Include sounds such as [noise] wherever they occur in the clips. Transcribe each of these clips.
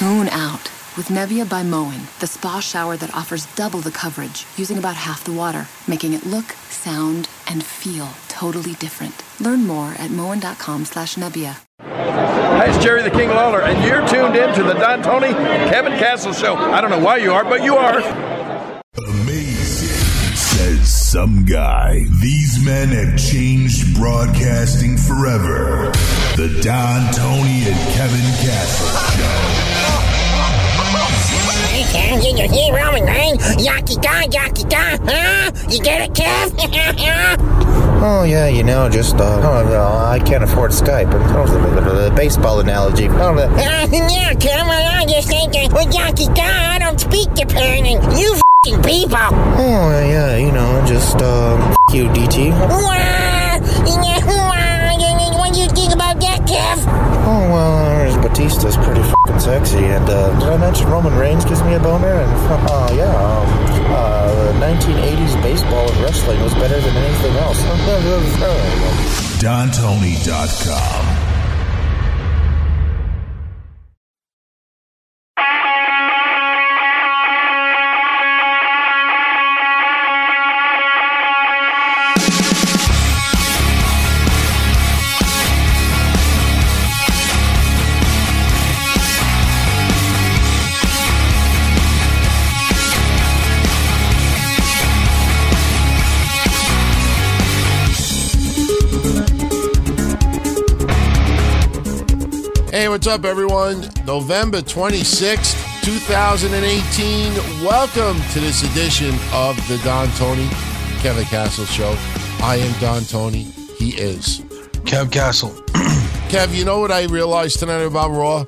Tune out with Nebia by Moen, the spa shower that offers double the coverage using about half the water, making it look, sound, and feel totally different. Learn more at moen.com slash Nebia. Hi, it's Jerry the King Lawler, and you're tuned in to the Don Tony Kevin Castle Show. I don't know why you are, but you are. Amazing, says some guy. These men have changed broadcasting forever. The Don Tony and Kevin Castle Show. Hey, Kev, you can hear Roman, right? Yaki ga, yaki ga, huh? You get it, Kev? [laughs] Oh yeah, you know, just uh, oh, no, I can't afford Skype. And the, baseball analogy. Oh, the, Uh, yeah, Kev, I just thinking, well, yaki ga, I don't speak Japan. You f***ing people. oh yeah, you know, just um, f- you, DT. Wah! Yeah, wah! What do you think about that, Kev? Oh well, uh, Batista's pretty fucking sexy, and uh, did I mention Roman Reigns gives me a boner? And [laughs] uh, yeah, um, uh, the 1980s baseball and wrestling was better than anything else. [laughs] DonTony.com. what's up, everyone? November 26th, 2018. Welcome to this edition of the Don Tony Kevin Castle Show. I am Don Tony. He is. Kev Castle. [clears throat] Kev, you know what I realized tonight about Raw?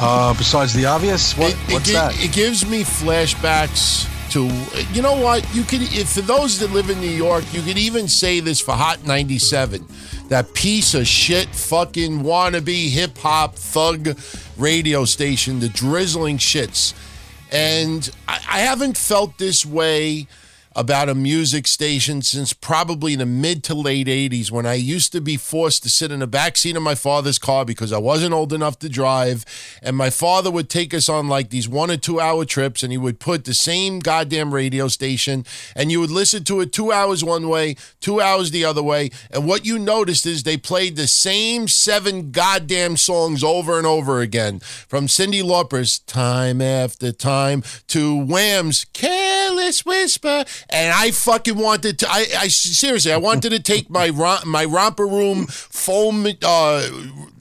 Uh, besides the obvious, what, it, it what's gi- that? It gives me flashbacks to, you know what? You could, if for those that live in New York, you could even say this for Hot 97. That piece of shit, fucking wannabe hip hop thug radio station, the drizzling shits. And I, I haven't felt this way about a music station since probably the mid to late 80s when I used to be forced to sit in the back seat of my father's car because I wasn't old enough to drive. And my father would take us on like these one or two hour trips and he would put the same goddamn radio station and you would listen to it two hours one way, two hours the other way. And what you noticed is they played the same seven goddamn songs over and over again from Cyndi Lauper's Time After Time to Wham's Careless Whisper. And I fucking wanted to, I, I seriously, I wanted to take my, rom- my romper room foam, uh,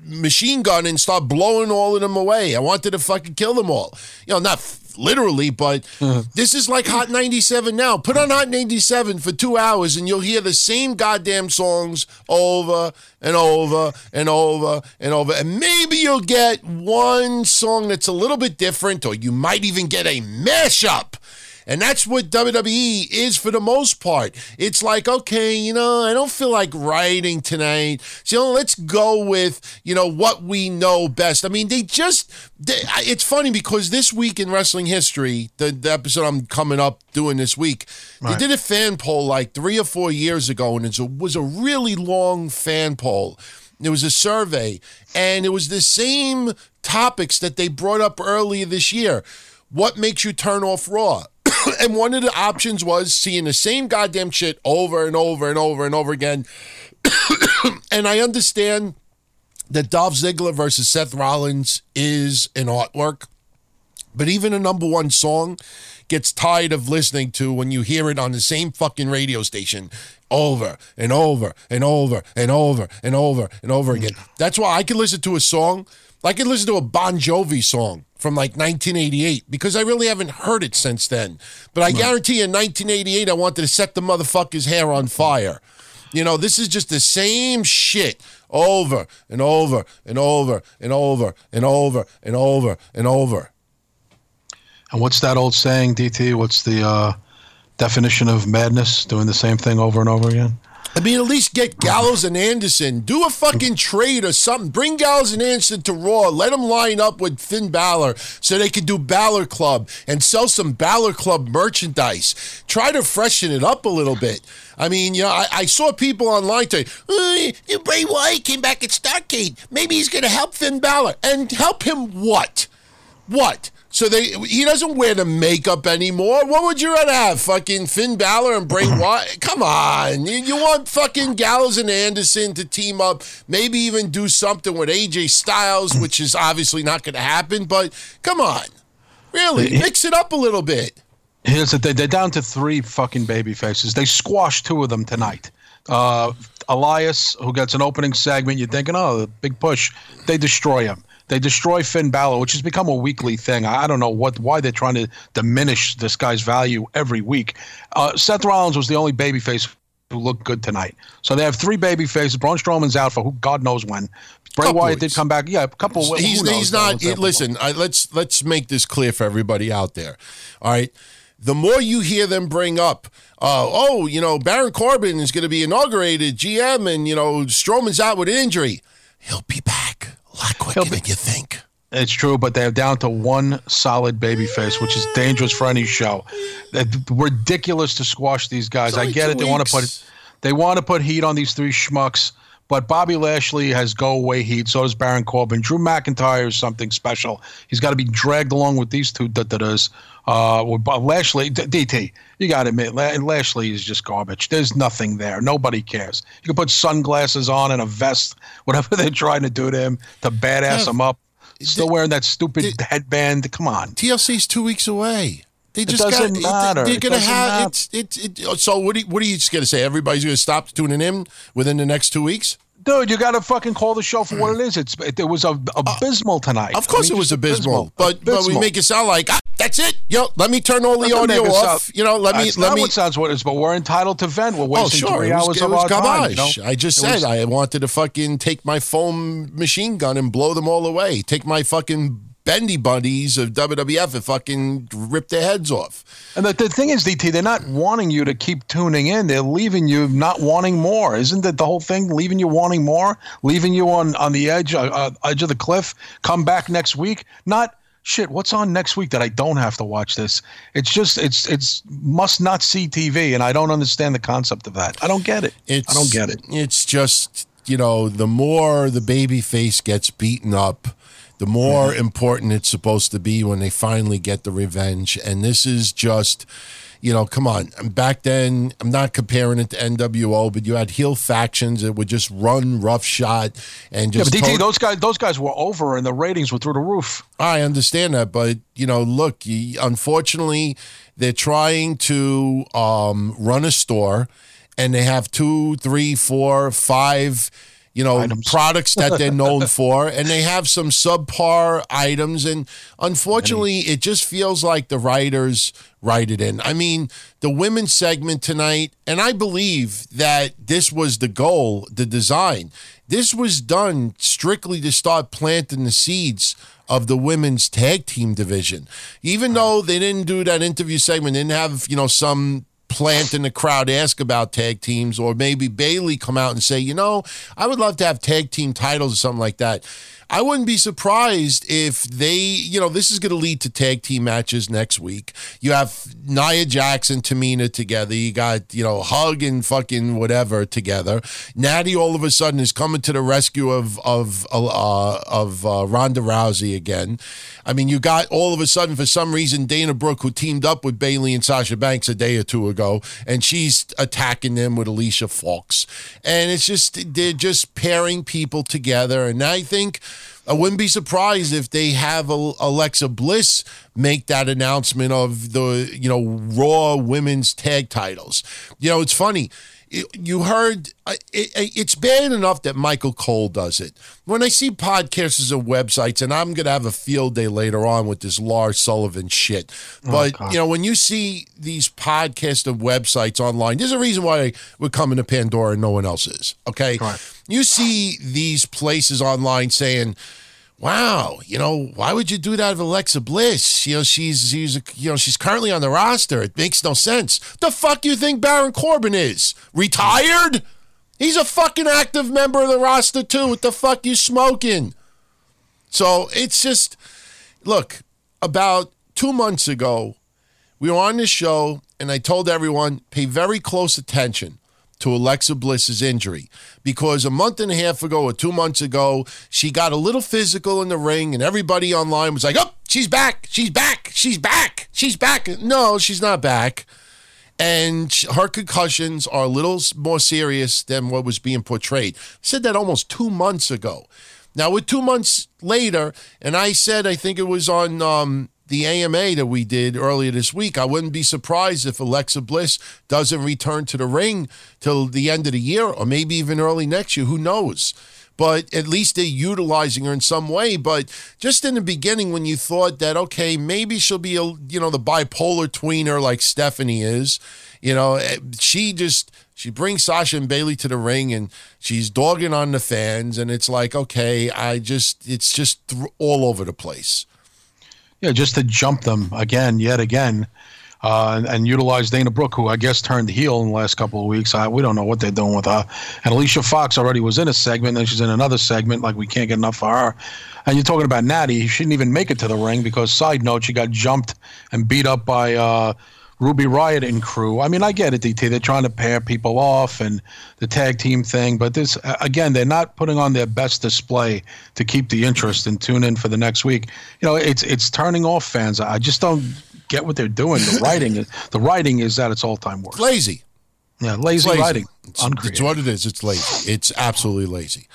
machine gun and start blowing all of them away. I wanted to fucking kill them all. You know, not f- literally, but [laughs] this is like Hot 97 now. Put on Hot 97 for two hours and you'll hear the same goddamn songs over and over and over and over. And maybe you'll get one song that's a little bit different, or you might even get a mashup. And that's what WWE is for the most part. It's like, okay, you know, I don't feel like writing tonight. So let's go with, you know, what we know best. I mean, they just, they, it's funny because this week in wrestling history, the, the episode I'm coming up doing this week, they did a fan poll like three or four years ago, and it was a really long fan poll. It was a survey, and it was the same topics that they brought up earlier this year. What makes you turn off Raw? [coughs] and one of the options was seeing the same goddamn shit over and over and over and over again. [coughs] and I understand that Dolph Ziggler versus Seth Rollins is an artwork, but even a number one song gets tired of listening to when you hear it on the same fucking radio station over and over and over and over and over and over again. That's why I can listen to a song, I can listen to a Bon Jovi song from like 1988 because I really haven't heard it since then. But I guarantee in 1988 I wanted to set the motherfucker's hair on fire. You know, this is just the same shit over and over and over and over and over and over and over. And what's that old saying, DT? What's the uh, definition of madness? Doing the same thing over and over again? I mean, at least get Gallows and Anderson. Do a fucking trade or something. Bring Gallows and Anderson to Raw. Let them line up with Finn Balor so they can do Balor Club and sell some Balor Club merchandise. Try to freshen it up a little bit. I mean, you know, I, I saw people online say, Bray Wyatt came back at Starrcade. Maybe he's going to help Finn Balor. And help him what? What? So they he doesn't wear the makeup anymore. What would you rather have? Fucking Finn Balor and Bray Wyatt? [clears throat] Come on. You, you want fucking Gallows and Anderson to team up, maybe even do something with AJ Styles, which is obviously not going to happen, but come on. Really, mix it up a little bit. Here's the thing: they're down to three fucking baby faces. They squashed two of them tonight. Uh, Elias, who gets an opening segment, you're thinking, oh, big push. They destroy him. They destroy Finn Balor, which has become a weekly thing. I don't know what why they're trying to diminish this guy's value every week. Uh, Seth Rollins was the only babyface who looked good tonight. So they have three baby faces. Braun Strowman's out for who God knows when. Bray Couple Wyatt did come back. Yeah, a couple. he's, he's not. listen, I, let's let's make this clear for everybody out there. All right, the more you hear them bring up, uh, oh, you know, Baron Corbin is going to be inaugurated GM, and you know, Strowman's out with injury. He'll be back a lot quicker He'll be- than you think. It's true, but they're down to one solid babyface, which is dangerous for any show. It's ridiculous to squash these guys. I get two it. They want to put they want to put heat on these three schmucks, but Bobby Lashley has go away heat. So does Baron Corbin. Drew McIntyre is something special. He's got to be dragged along with these two da da das. Uh, with Lashley, DT, you got to admit, Lashley is just garbage. There's nothing there. Nobody cares. You can put sunglasses on and a vest, [laughs] whatever they're trying to do to him to badass him up. Still wearing that stupid headband. Come on. TLC's two weeks away. They just doesn't got, matter. They're It gonna doesn't have it's it's it, so. What are you, what are you just gonna say? Everybody's gonna stop tuning in within the next two weeks? Dude, you got to fucking call the show for what it is. It's it, it was a, abysmal tonight. Uh, Of course, I mean, it was just abysmal, but but we make it sound like ah, that's it. Yo, let me turn all the audio off. sound- You know, let me That's let me. what sounds what it is, but we're entitled to vent. We're Oh, wasting sure. three was, hours of our time. garbage. you know? I just It said was- I wanted to fucking take my foam machine gun and blow them all away. Take my fucking bendy buddies of WWF and fucking rip their heads off. And the, the thing is, DT, they're not wanting you to keep tuning in. They're leaving you not wanting more. Isn't that the whole thing? Leaving you wanting more, leaving you on on the edge uh, uh, edge of the cliff. Come back next week. Not shit. What's on next week that I don't have to watch this? It's just it's it's must not see TV, and I don't understand the concept of that. I don't get it. It's, I don't get it. It's just you know the more the baby face gets beaten up, the more important it's supposed to be when they finally get the revenge. And this is just. You know, come on. Back then, I'm not comparing it to NWO, but you had heel factions that would just run roughshod and just. Yeah, but DT, those guys those guys were over, and the ratings were through the roof. I understand that, but you know, look, you, unfortunately, they're trying to um, run a store, and they have two, three, four, five, you know, Items. products that they're [laughs] known for, and they have some subpar items, and unfortunately, it just feels like the writers write it in. I mean, the women's segment tonight, and I believe that this was the goal, the design. This was done strictly to start planting the seeds of the women's tag team division. Even though they didn't do that interview segment, didn't have, you know, some plant in the crowd ask about tag teams, or maybe Bayley come out and say, you know, I would love to have tag team titles or something like that. I wouldn't be surprised if they, you know, this is going to lead to tag team matches next week. You have Nia Jackson, Tamina together. You got, you know, Hug and fucking whatever together. Natty all of a sudden is coming to the rescue of of uh, of uh, Ronda Rousey again. I mean, you got all of a sudden for some reason Dana Brooke, who teamed up with Bayley and Sasha Banks a day or two ago, and she's attacking them with Alicia Fox, and it's just they're just pairing people together, and I think. I wouldn't be surprised if they have Alexa Bliss make that announcement of the you know Raw Women's Tag Titles. You know, it's funny. You- You heard it, it- it's bad enough that Michael Cole does it. When I see podcasters and websites, and I'm going to have a field day later on with this Lars Sullivan shit. Oh, but you know, when you see these podcasts and websites online, there's a reason why we're coming to Pandora and no one else is. Okay, you see these places online saying wow, you know, why would you do that with Alexa Bliss? You know, she's she's you know she's currently on the roster. It makes no sense. The fuck you think Baron Corbin is retired? He's a fucking active member of the roster too. What the fuck you smoking? So it's just look about two months ago, we were on this show, and I told everyone pay very close attention. To Alexa Bliss's injury because a month and a half ago or two months ago, she got a little physical in the ring, and everybody online was like, oh, she's back, she's back, she's back, she's back. No, she's not back. And her concussions are a little more serious than what was being portrayed. I said that almost two months ago. Now, with two months later, and I said, I think it was on um, the AMA that we did earlier this week, I wouldn't be surprised if Alexa Bliss doesn't return to the ring till the end of the year or maybe even early next year. Who knows? But at least they're utilizing her in some way. But just in the beginning, when you thought that, okay, maybe she'll be, a, you know, the bipolar tweener like Stephanie is, you know, eh, she just she brings Sasha and Bayley to the ring and she's dogging on the fans, and it's like, okay, I just it's just all over the place. Yeah, just to jump them again, yet again, uh, and, and utilize Dana Brooke, who I guess turned heel in the last couple of weeks. I, we don't know what they're doing with her. And Alicia Fox already was in a segment, and she's in another segment. Like we can't get enough for her. And you're talking about Natty. She didn't even make it to the ring because, side note, she got jumped and beat up by uh, Ruby Riott and crew. I mean, I get it, DT. They're trying to pair people off and the tag team thing, but this again, they're not putting on their best display to keep the interest and tune in for the next week. You know, it's it's turning off fans. I just don't get what they're doing. The [laughs] writing is the writing is at its all time worst. Lazy. Yeah, lazy, lazy. writing. It's, it's what it is. It's lazy. It's absolutely lazy.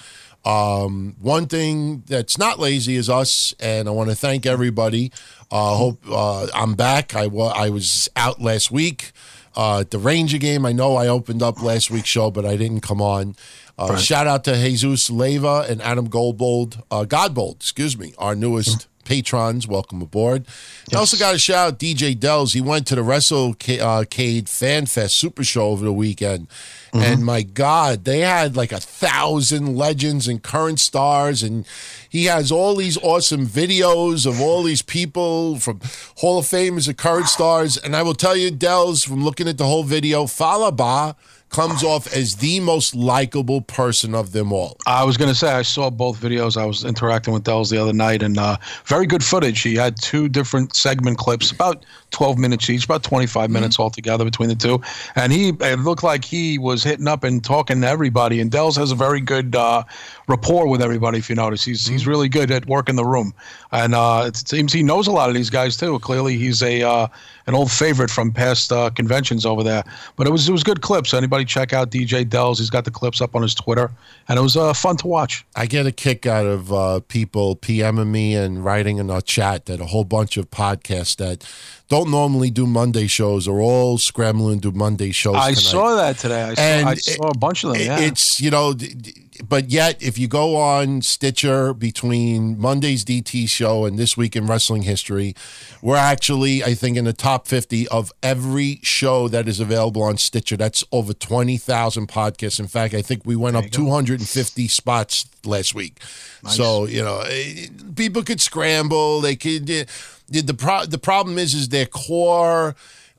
Um, one thing that's not lazy is us, and I want to thank everybody. Uh, hope uh, I'm back. I wa- I was out last week uh, at the Ranger game. I know I opened up last week's show, but I didn't come on. Uh, Shout out to Jesus Leva and Adam Goldbold, uh, Godbold, excuse me, our newest patrons. Welcome aboard. I also got to shout out DJ Dells. He went to the WrestleCade uh, Fan Fest Super Show over the weekend. Mm-hmm. And my God, they had like a thousand legends and current stars. And he has all these awesome videos of all these people from Hall of Famers and current stars. And I will tell you, Dells, from looking at the whole video, Falaba comes off as the most likable person of them all. I was going to say I saw both videos. I was interacting with Dells the other night, and uh, very good footage. He had two different segment clips, about 12 minutes each, about 25 minutes altogether between the two. And he it looked like he was hitting up and talking to everybody. And Dells has a very good uh, rapport with everybody. If you notice, he's he's really good at working the room, and uh, it seems he knows a lot of these guys too. Clearly, he's a uh, an old favorite from past uh, conventions over there. But it was it was good clips. Anybody check out DJ Dells? He's got the clips up on his Twitter, and it was uh, fun to watch. I get a kick out of uh, people PMing me and writing in our chat that a whole bunch of podcasts that don't normally do Monday shows are all scrambling to do Monday shows. I tonight. saw that today. I saw, And I saw a bunch of them. Yeah. It's you know, d- d- but yet if you go on Stitcher between Monday's DT show and this week in wrestling history, we're actually I think in the top fifty of every show that is available on Stitcher. That's over twenty thousand podcasts. In fact, I think we went up two hundred and fifty spots last week. So you know, eh, people could scramble. They could. eh, The the, pro- the problem is is their core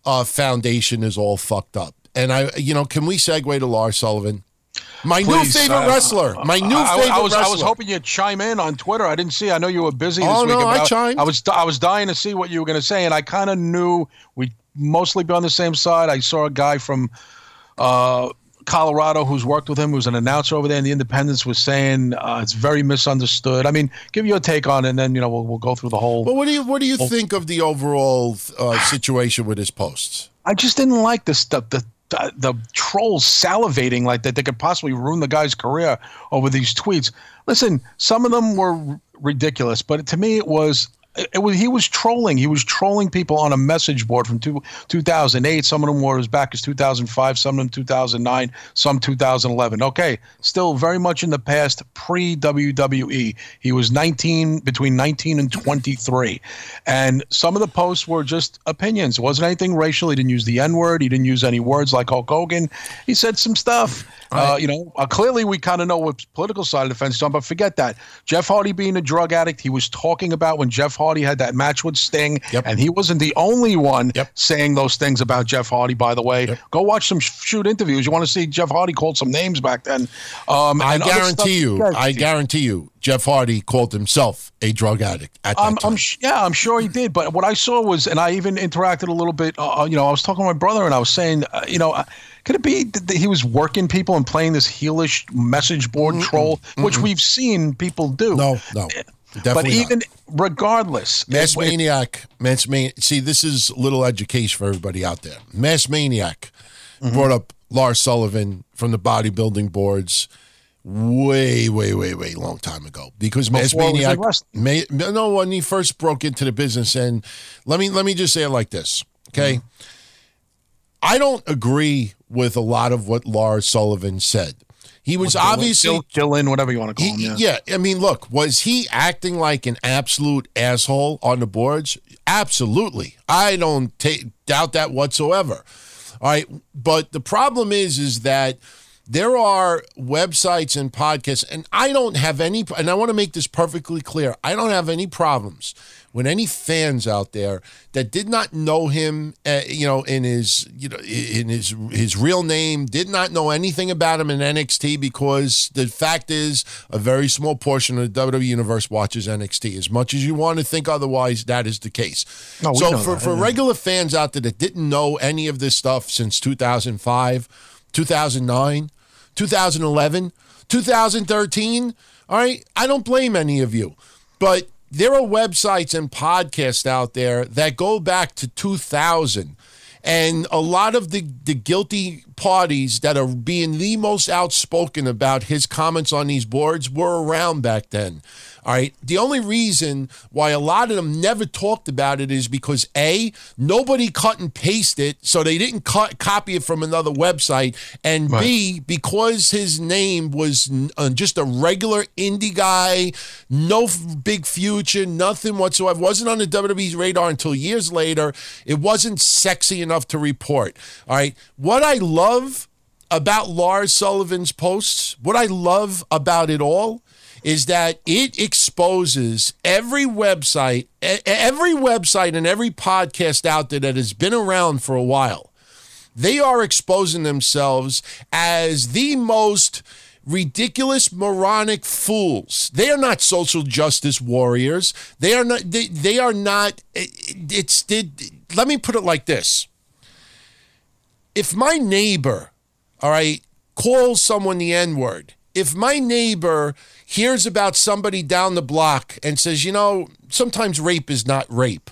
uh, foundation is all fucked up. And I, you know, can we segue to Lars Sullivan? My Please, new favorite uh, wrestler. My new I, favorite I was wrestler. I was hoping you'd chime in on Twitter. I didn't see. I know you were busy this Oh, week. no, I about- chimed. I was I was dying to see what you were going to say, and I kind of knew we'd mostly be on the same side. I saw a guy from uh, Colorado who's worked with him, who's an announcer over there in the Independence, was saying uh, it's very misunderstood. I mean, give your take on it, and then you know we'll, we'll go through the whole. But what do you what do you think of the overall uh, situation with his posts? I just didn't like the stuff. The, the trolls salivating like that they could possibly ruin the guy's career over these tweets. Listen, some of them were ridiculous, but to me it was. It was he was trolling. He was trolling people on a message board from two, 2008. Some of them were as back as 2005. Some of them 2009. Some 2011. Okay, still very much in the past, pre WWE. He was 19 between 19 and 23, and some of the posts were just opinions. It wasn't anything racial. He didn't use the N word. He didn't use any words like Hulk Hogan. He said some stuff. Uh, you know, uh, clearly we kind of know what political side of the fence is on, but forget that. Jeff Hardy being a drug addict, he was talking about when Jeff Hardy had that match with Sting, Yep. and he wasn't the only one Yep. saying those things about Jeff Hardy. By the way, go watch some shoot interviews. You want to see Jeff Hardy called some names back then. Um, I and other stuff- guarantee you, I guarantee you, Jeff Hardy called himself a drug addict at that I'm, time. I'm yeah, I'm sure he did. But what I saw was, and I even interacted a little bit. Uh, you know, I was talking to my brother, and I was saying, uh, you know, uh, Could it be that he was working people and playing this heelish message board troll, which we've seen people do? No, no. But Definitely not. even regardless, Mass it- Maniac, Mass Man. See, this is a little education for everybody out there. Mass Maniac Mm-hmm. brought up Lars Sullivan from the bodybuilding boards way, way, way, way long time ago because Mass Before he was in Maniac. wrestling. Ma- no, when he first broke into the business, and let me let me just say it like this, okay? Mm-hmm. I don't agree with a lot of what Lars Sullivan said. He was obviously Dylan, whatever you want to call him. Yeah. yeah. I mean, look, was he acting like an absolute asshole on the boards? Absolutely. I don't ta- doubt that whatsoever. All right, but the problem is, is that there are websites and podcasts, and I don't have any, and I want to make this perfectly clear. I don't have any problems with any fans out there that did not know him, uh, you know, in his, you know, in his his real name, did not know anything about him in NXT because the fact is, a very small portion of the WWE universe watches NXT. As much as you want to think otherwise, that is the case. No, so for that, for regular fans out there that didn't know any of this stuff since 2005, 2009, 2011, 2013, all right, I don't blame any of you. But there are websites and podcasts out there that go back to 2000. And a lot of the, the guilty parties that are being the most outspoken about his comments on these boards were around back then. All right. The only reason why a lot of them never talked about it is because A, nobody cut and pasted it, so they didn't cut, copy it from another website. And B, because his name was uh, just a regular indie guy, no f- big future, nothing whatsoever, wasn't on the WWE's radar until years later. It wasn't sexy enough to report. All right. What I love about Lars Sullivan's posts, what I love about it all is that it exposes every website, every website and every podcast out there that has been around for a while. They are exposing themselves as the most ridiculous moronic fools. They are not social justice warriors. They are not they, they are not it's did let me put it like this. If my neighbor, all right, calls someone the N-word, if my neighbor hears about somebody down the block and says, you know, sometimes rape is not rape.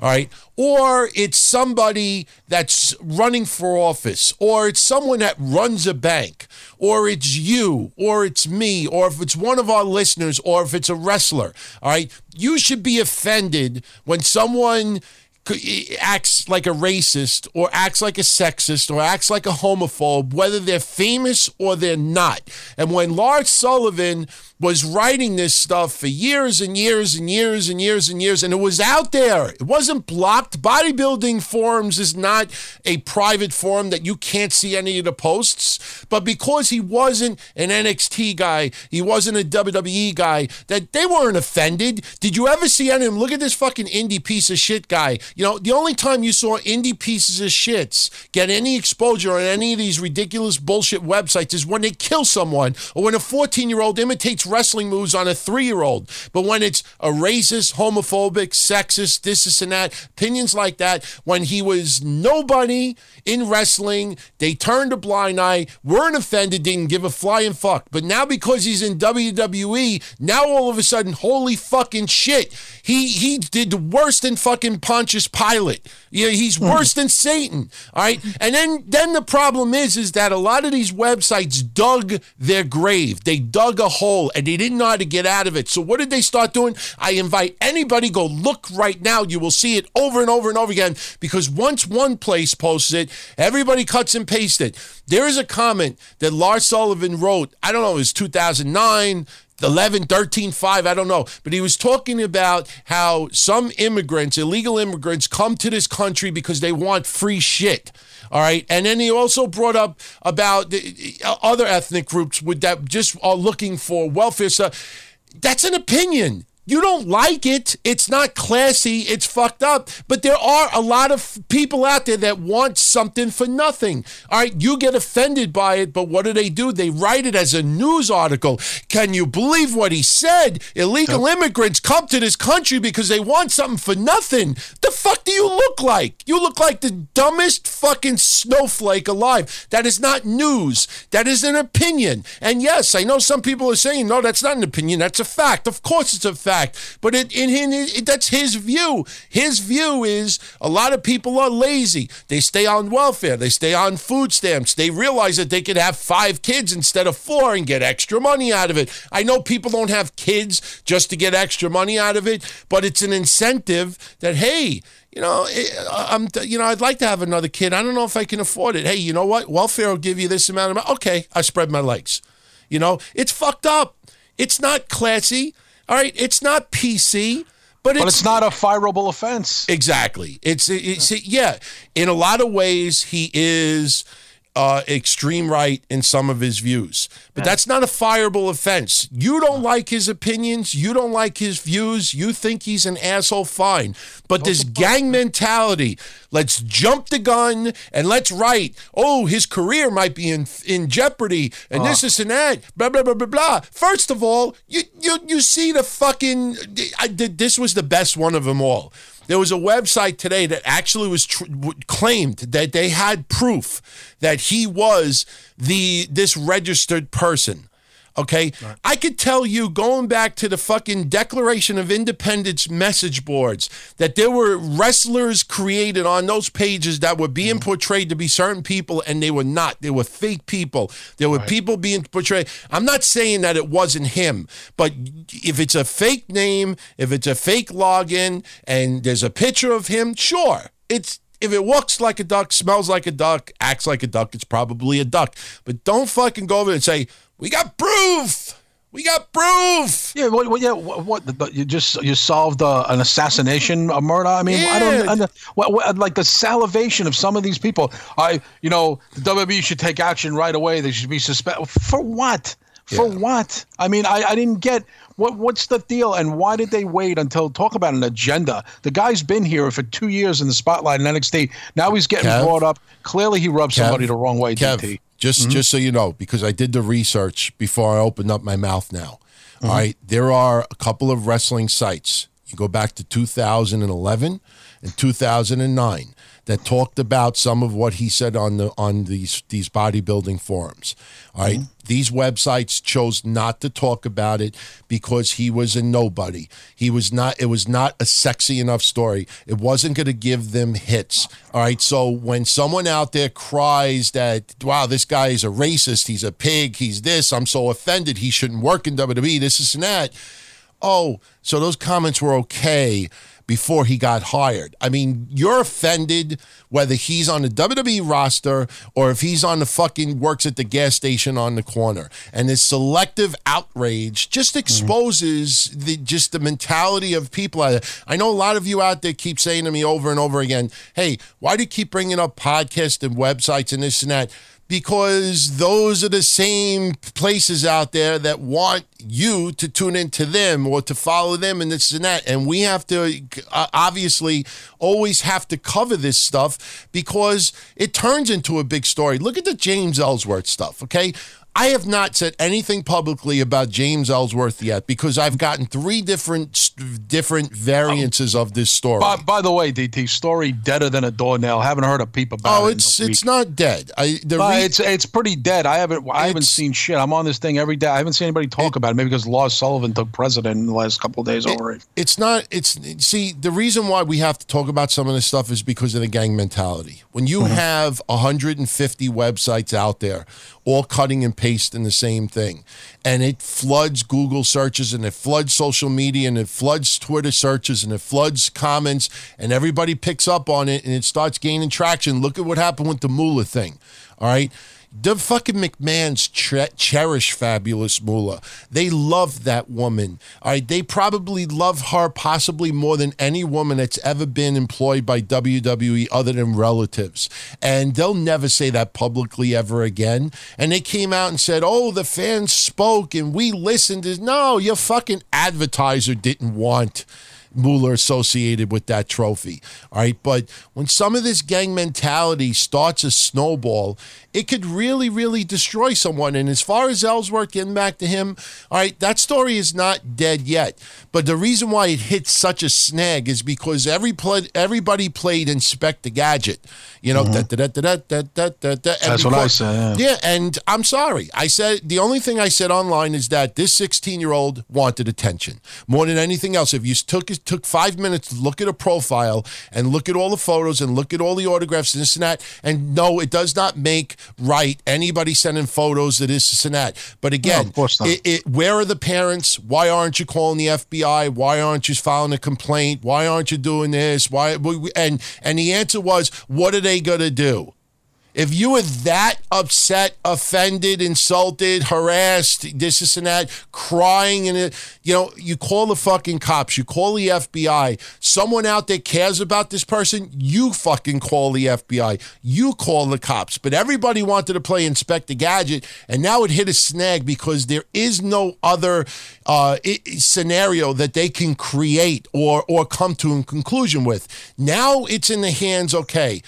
All right. Or it's somebody that's running for office, or it's someone that runs a bank, or it's you, or it's me, or if it's one of our listeners, or if it's a wrestler. All right. You should be offended when someone acts like a racist or acts like a sexist or acts like a homophobe, whether they're famous or they're not. And when Lars Sullivan was writing this stuff for years and years and years and years and years, and it was out there, it wasn't blocked. Bodybuilding forums is not a private forum that you can't see any of the posts. But because he wasn't an NXT guy, he wasn't a WWE guy, that they weren't offended. Did you ever see any of them? Look at this fucking indie piece of shit guy. You know, the only time you saw indie pieces of shits get any exposure on any of these ridiculous bullshit websites is when they kill someone or when a 14 year old imitates wrestling moves on a three year old. But when it's a racist, homophobic, sexist, this, this, and that, opinions like that, when he was nobody in wrestling, they turned a blind eye, weren't offended, didn't give a flying fuck. But now because he's in WWE, now all of a sudden, holy fucking shit, he he did worse than fucking Pontius Pilate. Yeah, he's hmm. worse than Satan. All right. And then then the problem is is that a lot of these websites dug their grave. They dug a hole and they didn't know how to get out of it. So what did they start doing? I invite anybody go look right now. You will see it over and over and over again because once one place posts it, everybody cuts and pastes it. There is a comment that Lars Sullivan wrote. I don't know, it was 2009. 11, 13, 5, I don't know. But he was talking about how some immigrants, illegal immigrants, come to this country because they want free shit. All right. And then he also brought up about the, uh, other ethnic groups with that just are looking for welfare stuff. That's an opinion. You don't like it. It's not classy. It's fucked up. But there are a lot of people out there that want something for nothing. All right, you get offended by it, but what do they do? They write it as a news article. Can you believe what he said? Illegal immigrants come to this country because they want something for nothing. The fuck do you look like? You look like the dumbest fucking snowflake alive. That is not news. That is an opinion. And yes, I know some people are saying, no, that's not an opinion. That's a fact. Of course, it's a fact. But it, in, in, it, that's his view. His view is a lot of people are lazy. They stay on welfare. They stay on food stamps. They realize that they could have five kids instead of four and get extra money out of it. I know people don't have kids just to get extra money out of it, but it's an incentive that, hey, you know, eh, uh, I'm, you know, I'd like to have another kid. I don't know if I can afford it. Hey, you know what? Welfare will give you this amount of money. Okay, I spread my legs. You know, it's fucked up. It's not classy. All right, it's not PC, but it's, But it's not a fireable offense. exactly. It's it's yeah. In a lot of ways, he is uh, extreme right in some of his views, but that's not a fireable offense. You don't like his opinions. You don't like his views. You think he's an asshole. Fine, but this gang mentality. Let's jump the gun and let's write. Oh, his career might be in in jeopardy, and this, this, and that. Blah blah blah blah blah. First of all, you you you see the fucking. I did. This was the best one of them all. There was a website today that actually was tr- claimed that they had proof that he was the this registered person. Okay, I could tell you going back to the fucking Declaration of Independence message boards that there were wrestlers created on those pages that were being mm. portrayed to be certain people, and they were not. They were fake people. There were people being portrayed. I'm not saying that it wasn't him, but if it's a fake name, if it's a fake login, and there's a picture of him, sure, it's if it walks like a duck, smells like a duck, acts like a duck, it's probably a duck. But don't fucking go over and say, we got proof. We got proof. Yeah, what, what, yeah, what, what the- you just you solved uh, an assassination, a murder. I mean, I don't, Yeah. I don't what, what, like the salivation of some of these people. I, you know, the WWE should take action right away. They should be suspended for what? For what? I mean, I, I didn't get what what's the deal, and why did they wait until talk about an agenda? The guy's been here for two years in the spotlight in NXT. Now he's getting Kev? brought up. Clearly, he rubbed somebody the wrong way. Kev, DT. Just mm-hmm. just so you know, because I did the research before I opened up my mouth. Now, mm-hmm. All right, there are a couple of wrestling sites. You go back to 2011 and 2009 that talked about some of what he said on the on these these bodybuilding forums. All right? Mm-hmm. these websites chose not to talk about it because he was a nobody. He was not. It was not a sexy enough story. It wasn't going to give them hits. All right. So when someone out there cries that, "Wow, this guy is a racist. He's a pig. He's this. I'm so offended. He shouldn't work in WWE. This, is and that." Oh, so those comments were okay before he got hired. I mean, you're offended whether he's on the WWE roster or if he's on the fucking works at the gas station on the corner. And this selective outrage just mm-hmm. exposes the just the mentality of people. I know a lot of you out there keep saying to me over and over again, "Hey, why do you keep bringing up podcasts and websites and this and that?" Because those are the same places out there that want you to tune into them or to follow them and this and that. And we have to uh, obviously always have to cover this stuff because it turns into a big story. Look at the James Ellsworth stuff, okay? I have not said anything publicly about James Ellsworth yet because I've gotten three different different variances of this story. By, by the way, DT, story deader than a doornail. Haven't heard a peep about oh, it. it's a week. it's not dead. I the re- it's it's pretty dead. I haven't I haven't seen shit. I'm on this thing every day. I haven't seen anybody talk about it. Maybe because Lars Sullivan took president in the last couple of days over it. it's not it's see the reason why we have to talk about some of this stuff is because of the gang mentality when you mm-hmm. have 150 websites out there all cutting and pasting the same thing and it floods google searches and it floods social media and it floods twitter searches and it floods comments and everybody picks up on it and it starts gaining traction. Look at what happened with the moolah thing all right The fucking McMahons cherish Fabulous Moolah. They love that woman. All right, they probably love her possibly more than any woman that's ever been employed by WWE other than relatives. And they'll never say that publicly ever again. And they came out and said, "Oh, the fans spoke and we listened." No, your fucking advertiser didn't want Moolah associated with that trophy. All right. But when some of this gang mentality starts a snowball, it could really, really destroy someone. And as far as Ellsworth getting back to him, all right, that story is not dead yet. But the reason why it hit such a snag is because every play, everybody played Inspector Gadget. You know, mm-hmm. da, da, da, That's what I said. Yeah. yeah, and I'm sorry. I said the only thing I said online is that this 16 year old wanted attention more than anything else. If you took took five minutes to look at a profile and look at all the photos and look at all the autographs and this and that, and no, it does not make right anybody sending photos of this, this and that. But again, of course not. it, it, where are the parents? Why aren't you calling the FBI? Why aren't you filing a complaint? Why aren't you doing this? Why? And and the answer was, what are they going to do? If you were that upset, offended, insulted, harassed, this, this, and that, crying, and it, you know, you call the fucking cops, you call the FBI. Someone out there cares about this person, you fucking call the FBI, you call the cops. But everybody wanted to play Inspector Gadget, and now it hit a snag because there is no other uh, i- i- scenario that they can create or or come to a conclusion with. Now it's in the hands. Okay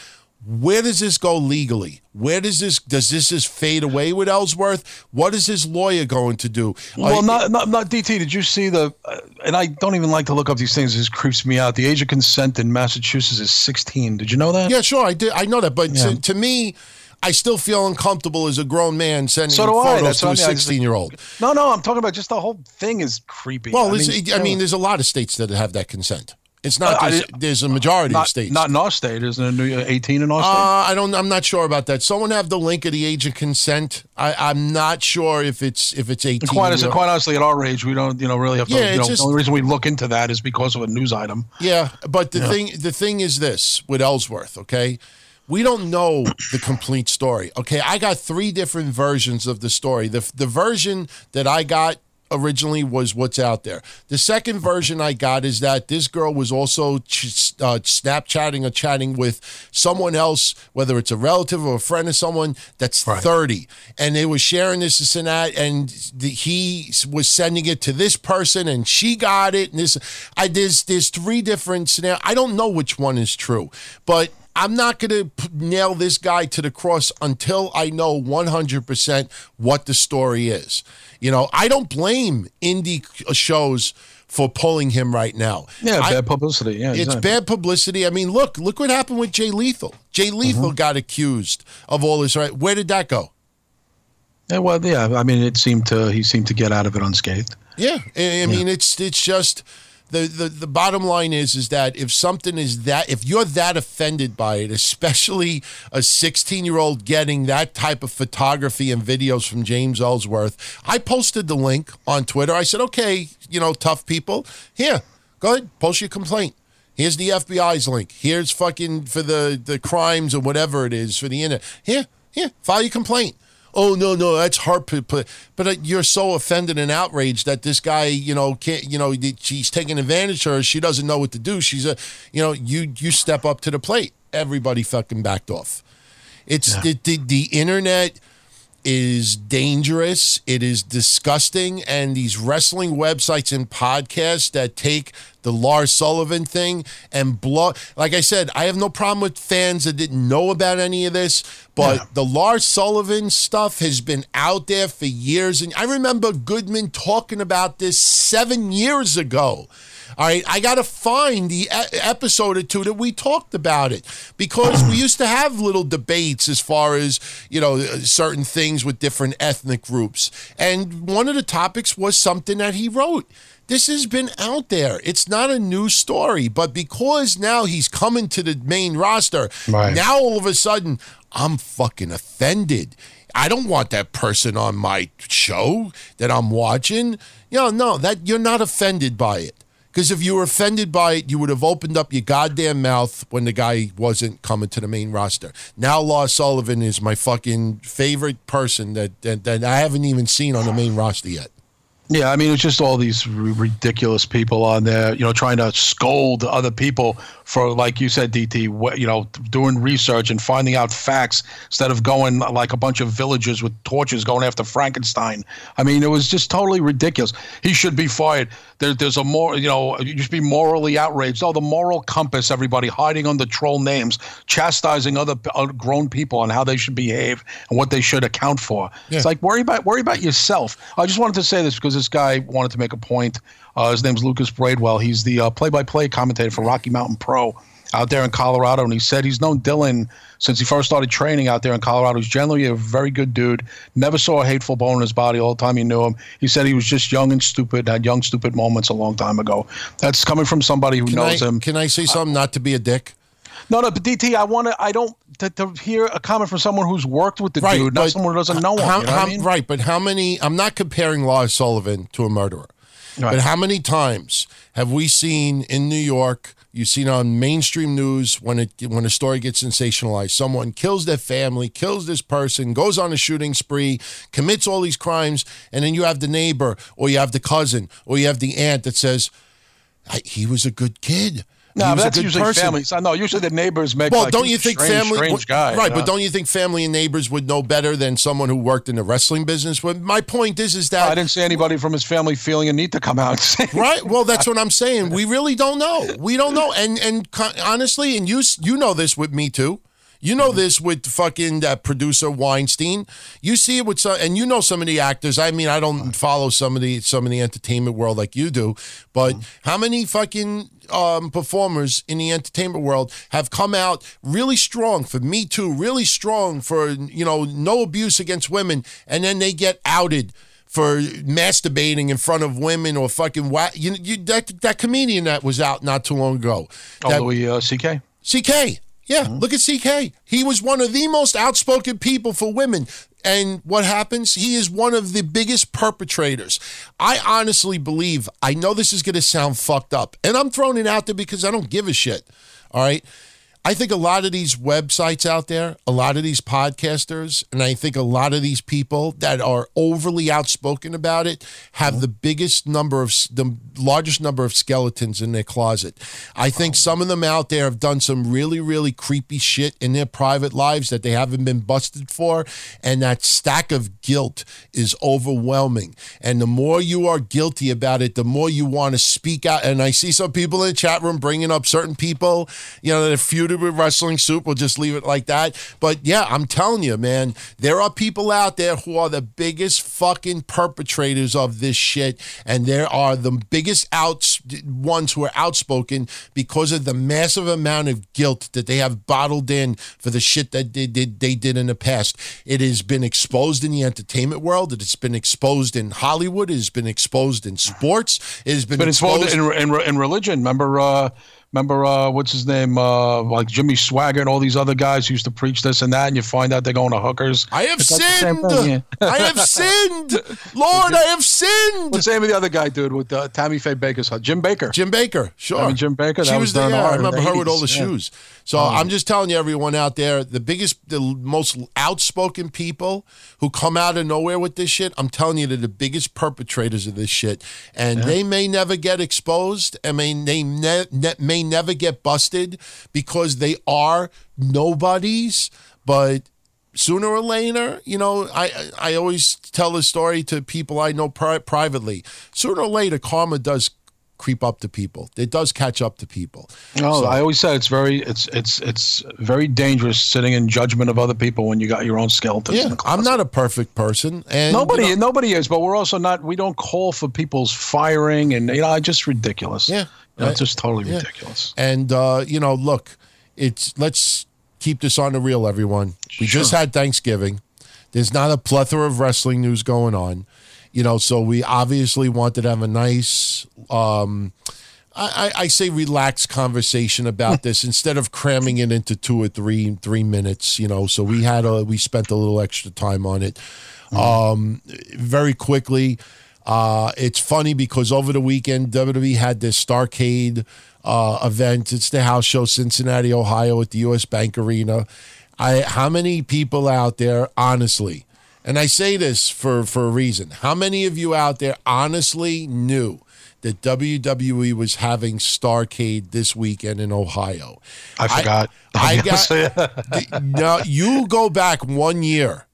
where does this go legally? Where does this does this just fade away with Ellsworth? What is his lawyer going to do? Well, not, not not DT. Did you see the? Uh, and I don't even like to look up these things. This creeps me out. The age of consent in Massachusetts is 16. Did you know that? yeah, sure, I did. I know that, but Yeah. to, to me, I still feel uncomfortable as a grown man sending So photos to a mean. Sixteen year old. No, no. I'm talking about just the whole thing is creepy. Well, I mean, I mean, there's a lot of states that have that consent. It's not. Uh, I- There's, a majority not, of states. not in our state. Isn't it New- 18 in our state? Uh, I don't. I'm not sure about that. Someone have the link of the age of consent. I, I'm not sure if it's if it's 18. quite, or- quite honestly, at our age, we don't, you know, really have to. Yeah, you know, just- the only reason we look into that is because of a news item. Yeah, but the thing the thing is this with Ellsworth, okay? We don't know the complete story. Okay, I got three different versions of the story. The the version that I got originally was what's out there. The second version I got is that this girl was also ch- uh, Snapchatting or chatting with someone else, whether it's a relative or a friend of someone that's 30. And they were sharing this, this, and that. And the, he was sending it to this person and she got it. And this, I, there's, there's three different scenarios. I don't know which one is true, but I'm not going to p- nail this guy to the cross until I know 100% what the story is. You know, I don't blame indie shows for pulling him right now. Yeah, I- bad publicity. Yeah, it's exactly. bad publicity. I mean, look, look what happened with Jay Lethal. Jay Lethal Mm-hmm. got accused of all this. Right? Where did that go? Yeah, well, yeah. I mean, it seemed to he seemed to get out of it unscathed. Yeah, I, I mean, it's it's just the, the the bottom line is is that if something is that if you're that offended by it, especially a 16 year old getting that type of photography and videos from James Ellsworth, I posted the link on Twitter. I said, okay, you know, tough people, here, go ahead, post your complaint. Here's the FBI's link. Here's fucking for the the crimes or whatever it is for the internet. Here, here, file your complaint. Oh no, no, that's hard. But uh, you're so offended and outraged that this guy, you know, can't, you know, she's taking advantage of her. She doesn't know what to do. She's a, you know, you you step up to the plate. Everybody fucking backed off. It's the, the the internet is dangerous. It is disgusting. And these wrestling websites and podcasts that take the Lars Sullivan thing and blow. Like I said, I have no problem with fans that didn't know about any of this, but the Lars Sullivan stuff has been out there for years. And I remember Goodman talking about this seven years ago. All right, I got to find the episode or two that we talked about it because we used to have little debates as far as, you know, uh, certain things with different ethnic groups. And one of the topics was something that he wrote. This has been out there. It's not a new story, but because now he's coming to the main roster, Right. now all of a sudden I'm fucking offended. I don't want that person on my show that I'm watching. You know, no, that you're not offended by it. Because if you were offended by it, you would have opened up your goddamn mouth when the guy wasn't coming to the main roster. Now Lars Sullivan is my fucking favorite person that, that, that I haven't even seen on the main roster yet. Yeah, I mean, it's just all these r- ridiculous people on there, you know, trying to scold other people for, like you said, DT, wh- you know, doing research and finding out facts instead of going like a bunch of villagers with torches going after Frankenstein. I mean, it was just totally ridiculous. He should be fired. There, there's a more, you know, you should be morally outraged. Oh, the moral compass, everybody hiding under troll names, chastising other p- uh, grown people on how they should behave and what they should account for. It's like worry about worry about yourself. I just wanted to say this because this guy wanted to make a point. Uh, his name's Lucas Braidwell. He's the uh, play-by-play commentator for Rocky Mountain Pro out there in Colorado, and he said he's known Dylan since he first started training out there in Colorado. He's generally a very good dude. Never saw a hateful bone in his body all the time he knew him. He said he was just young and stupid, had young stupid moments a long time ago. That's coming from somebody who Can knows I, him. Can I say something? Not to be a dick. No, no, but DT, I want to. I don't to, to hear a comment from someone who's worked with the dude, not someone who doesn't know him. how- you know how- I mean? Right, but how many? I'm not comparing Lars Sullivan to a murderer, Right. but how many times have we seen in New York? You've seen on mainstream news when it when a story gets sensationalized. Someone kills their family, kills this person, goes on a shooting spree, commits all these crimes, and then you have the neighbor, or you have the cousin, or you have the aunt that says, "I- "He was a good kid." No, that's usually person." families. I know. Usually the neighbors make. Well, like, don't you a think strange, family? strange guy? right, you know? but don't you think family and neighbors would know better than someone who worked in the wrestling business? But my point is, is that I didn't see anybody from his family feeling a need to come out and say. [laughs] right? Well, that's what I'm saying. [laughs] We really don't know. We don't know. And and honestly, and you you know this with me too. You know this with fucking that producer Weinstein. You see it with some, and you know some of the actors. I mean, I don't follow some of the some of the entertainment world like you do, but how many fucking um, performers in the entertainment world have come out really strong for Me Too, really strong for you know no abuse against women, and then they get outed for masturbating in front of women or fucking wa- you, you that that comedian that was out not too long ago. Oh, That- Louis uh, C.K. CK. Yeah, look at CK. He was one of the most outspoken people for women. And what happens? He is one of the biggest perpetrators. I honestly believe, I know this is going to sound fucked up, and I'm throwing it out there because I don't give a shit. All right. I think a lot of these websites out there, a lot of these podcasters, and I think a lot of these people that are overly outspoken about it have the biggest number of the largest number of skeletons in their closet. I think some of them out there have done some really, really creepy shit in their private lives that they haven't been busted for, and that stack of guilt is overwhelming. And the more you are guilty about it, the more you want to speak out. And I see some people in the chat room bringing up certain people, you know, that have Wrestling Soup. We'll just leave it like that. But yeah, I'm telling you, man, there are people out there who are the biggest fucking perpetrators of this shit, and there are the biggest outs ones who are outspoken because of the massive amount of guilt that they have bottled in for the shit that they did they did in the past. It has been exposed in the entertainment world. It has been exposed in Hollywood. It has been exposed in sports. It has been, But it's exposed. in, in, in religion. Remember, uh, remember uh, what's his name? Uh, like Jimmy Swaggart and all these other guys who used to preach this and that, and you find out they're going to hookers. I have It's like sinned. thing, yeah. I have [laughs] sinned. Lord, I have sinned. What's the name of the other guy, dude, with uh, Tammy Faye Bakker's husband? Jim Bakker. Jim Bakker, sure. I mean, Jim Bakker, She that was was the, yeah, I remember the her with all the 80s, yeah. shoes. So I'm just telling you, everyone out there, the biggest, the most outspoken people who come out of nowhere with this shit, I'm telling you, they're the biggest perpetrators of this shit, and they may never get exposed. I mean, they ne- ne- may never get busted because they are nobodies, but sooner or later, you know, I I always tell this story to people I know pri- privately. Sooner or later, karma does creep up to people. It does catch up to people. No, So- I always said it's very it's it's it's very dangerous sitting in judgment of other people when you got your own skeletons. Yeah. I'm not a perfect person, and Nobody, you know, nobody is, but we're also not. We don't call for people's firing, and you know, it's just ridiculous. Yeah. Know, just totally Yeah. ridiculous. And uh, you know, look, it's let's keep this on the real, everyone. We just had Thanksgiving. There's not a plethora of wrestling news going on, you know. So we obviously wanted to have a nice, um, I, I, I say, relaxed conversation about [laughs] this instead of cramming it into two or three three minutes, you know. So we had a we spent a little extra time on it. Um, very quickly. Uh, it's funny because over the weekend, WWE had this Starrcade uh, event. It's the house show, Cincinnati, Ohio, at the U.S. Bank Arena. I, how many people out there, honestly, and I say this for, for a reason, how many of you out there honestly knew that WWE was having Starrcade this weekend in Ohio? I forgot. I, I [laughs] got, [laughs] no, you go back one year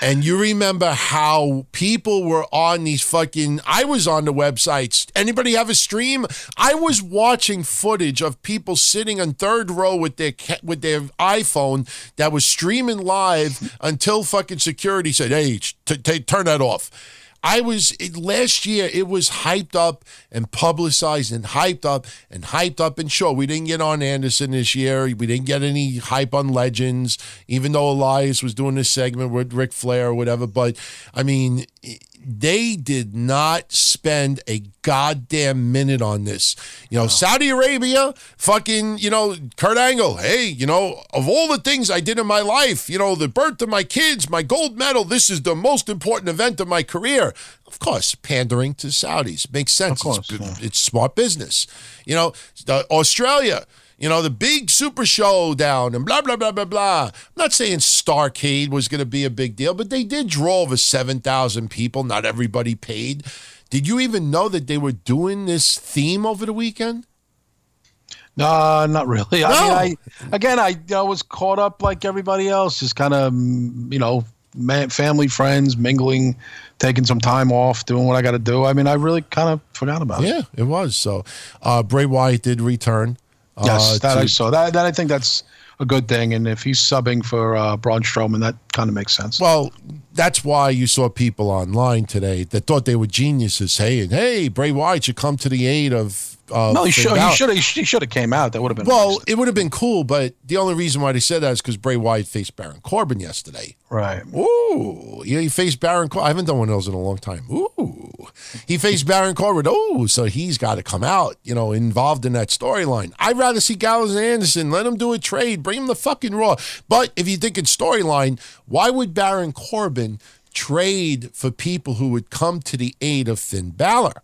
and you remember how people were on these fucking i was on the websites. Anybody have a stream? I was watching footage of people sitting on third row with their with their iphone that was streaming live until fucking security said hey t- t- turn that off I was it, last year. It was hyped up and publicized and hyped up and hyped up and show. We didn't get on Anderson this year. We didn't get any hype on Legends, even though Elias was doing this segment with Ric Flair or whatever. But I mean, they did not spend a goddamn minute on this. You know, Saudi Arabia, fucking, you know, Kurt Angle, hey, you know, of all the things I did in my life, you know, the birth of my kids, my gold medal, this is the most important event of my career. Of course, pandering to Saudis makes sense. course, it's, yeah. it's smart business. You know, Australia, you know, the big super showdown and blah, blah, blah, blah, blah. I'm not saying Starrcade was going to be a big deal, but they did draw over 7,000 people. Not everybody paid. Did you even know that they were doing this theme over the weekend? No, not really. No. I mean, I again, I, I was caught up like everybody else, just kind of, you know, man, family, friends, mingling, taking some time off, doing what I got to do. I mean, I really kind of forgot about it. Yeah, it was. So uh, Bray Wyatt did return. Yes, uh, that to- I saw. That, that I think that's a good thing. And if he's subbing for uh, Braun Strowman, that kind of makes sense. Well, that's why you saw people online today that thought they were geniuses saying, hey, Bray Wyatt should come to the aid of. Uh, no, he should. He Balor." should. He should have came out. That would have been Well, it would have been cool, but the only reason why they said that is because Bray Wyatt faced Baron Corbin yesterday. right. Ooh, yeah, he faced Baron Corbin. I haven't done one of those in a long time. Ooh, he faced Baron Corbin. Ooh, so he's got to come out, you know, involved in that storyline. I'd rather see Gallows and Anderson. Let him do a trade. Bring him the fucking Raw. But if you think it's storyline, why would Baron Corbin trade for people who would come to the aid of Finn Balor?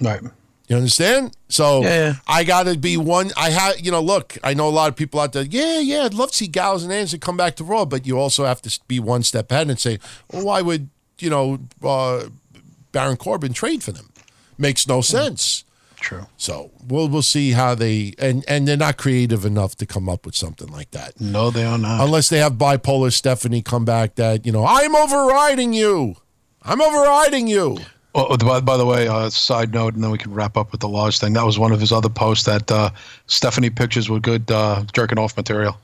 Right. You understand? So Yeah, yeah. I got to be one. I have, you know, look, I know a lot of people out there. Yeah, yeah, I'd love to see Gallows and Anderson come back to Raw, but you also have to be one step ahead and say, well, why would you know uh, Baron Corbin trade for them? Makes no sense. True. So we'll we'll see how they and and they're not creative enough to come up with something like that. No, they are not. Unless they have bipolar Stephanie come back that, you know, I'm overriding you. I'm overriding you. Oh, by, by the way, uh, side note, and then we can wrap up with the Lodge thing. That was one of his other posts that uh, Stephanie pictures were good uh, jerking off material.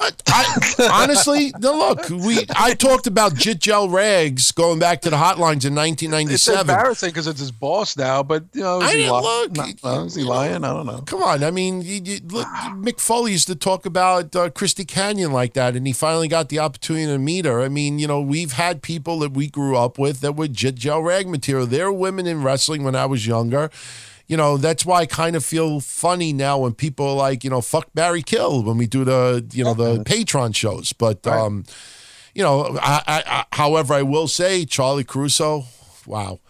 I, honestly, no, look, we I talked about Jit Gel Rags going back to the hotlines in 1997. It's 1997. embarrassing because it's his boss now, but you know, is I he, li- look. Not- uh, is he lying? I don't know. Come on, I mean, you, you, look, Mick Foley used to talk about uh, Christy Canyon like that, and he finally got the opportunity to meet her. I mean, you know, we've had people that we grew up with that were Jit Gel Rag material. There were women in wrestling when I was younger. You know, that's why I kind of feel funny now when people are like, you know, fuck Barry Kill when we do the, you know, the Patreon shows. But, um, you know, I, I, I, however, I will say Charly Caruso, wow.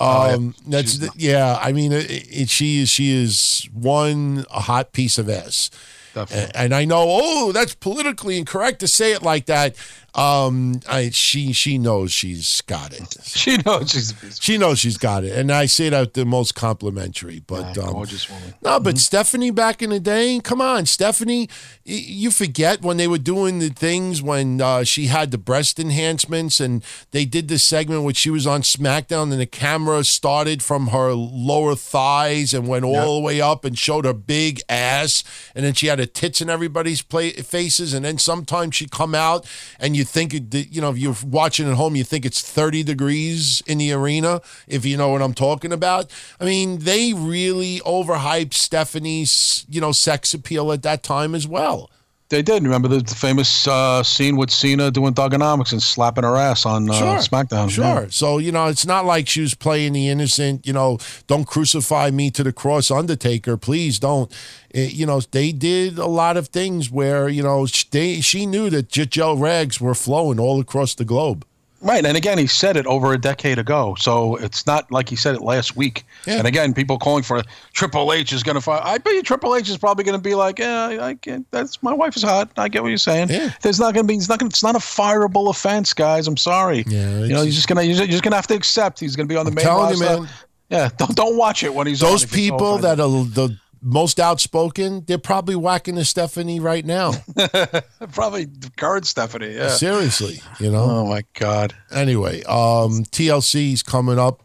Um, that's the, yeah. I mean, it, it, she is she is one a hot piece of ass, and, and I know. Oh, that's politically incorrect to say it like that. Um, I she she knows she's got it. [laughs] She knows she's a piece of She knows she's got it, and I say that the most complimentary. But Yeah, um, gorgeous woman. no, but Stephanie back in the day, come on, Stephanie, you forget when they were doing the things when uh, she had the breast enhancements and they did this segment when she was on SmackDown and the camera started from her lower thighs and went all the way up and showed her big ass, and then she had her tits in everybody's play- faces, and then sometimes she'd come out and you think, it, you know, if you're watching at home, you think it's 30 degrees in the arena, if you know what I'm talking about. I mean, they really overhyped Stephanie's, you know, sex appeal at that time as well. They did. Remember the, the famous uh, scene with Cena doing Thuganomics and slapping her ass on uh, SmackDown? Sure. Yeah. So, you know, it's not like she was playing the innocent, you know, don't crucify me to the cross, Undertaker. Please don't. Eh, you know, they did a lot of things where, you know, they, she knew that Giselle rags were flowing all across the globe. Right, and again, he said it over a decade ago, so it's not like he said it last week. Yeah. And again, people calling for Triple H is going to fight. I bet you Triple H is probably going to be like, "Yeah, I get that's my wife is hot. I get what you're saying. Yeah. There's not going to be. It's not. Gonna, it's not a fireable offense, guys. I'm sorry. Yeah, you know, you're just- gonna you're just gonna have to accept he's going to be on the I'm main telling you, roster. man. Yeah, don't don't watch it when he's Those people that are the most outspoken, they're probably whacking the Stephanie right now. [laughs] probably the current Stephanie. Yeah. Seriously, you know. Oh my God. Anyway, um, TLC is coming up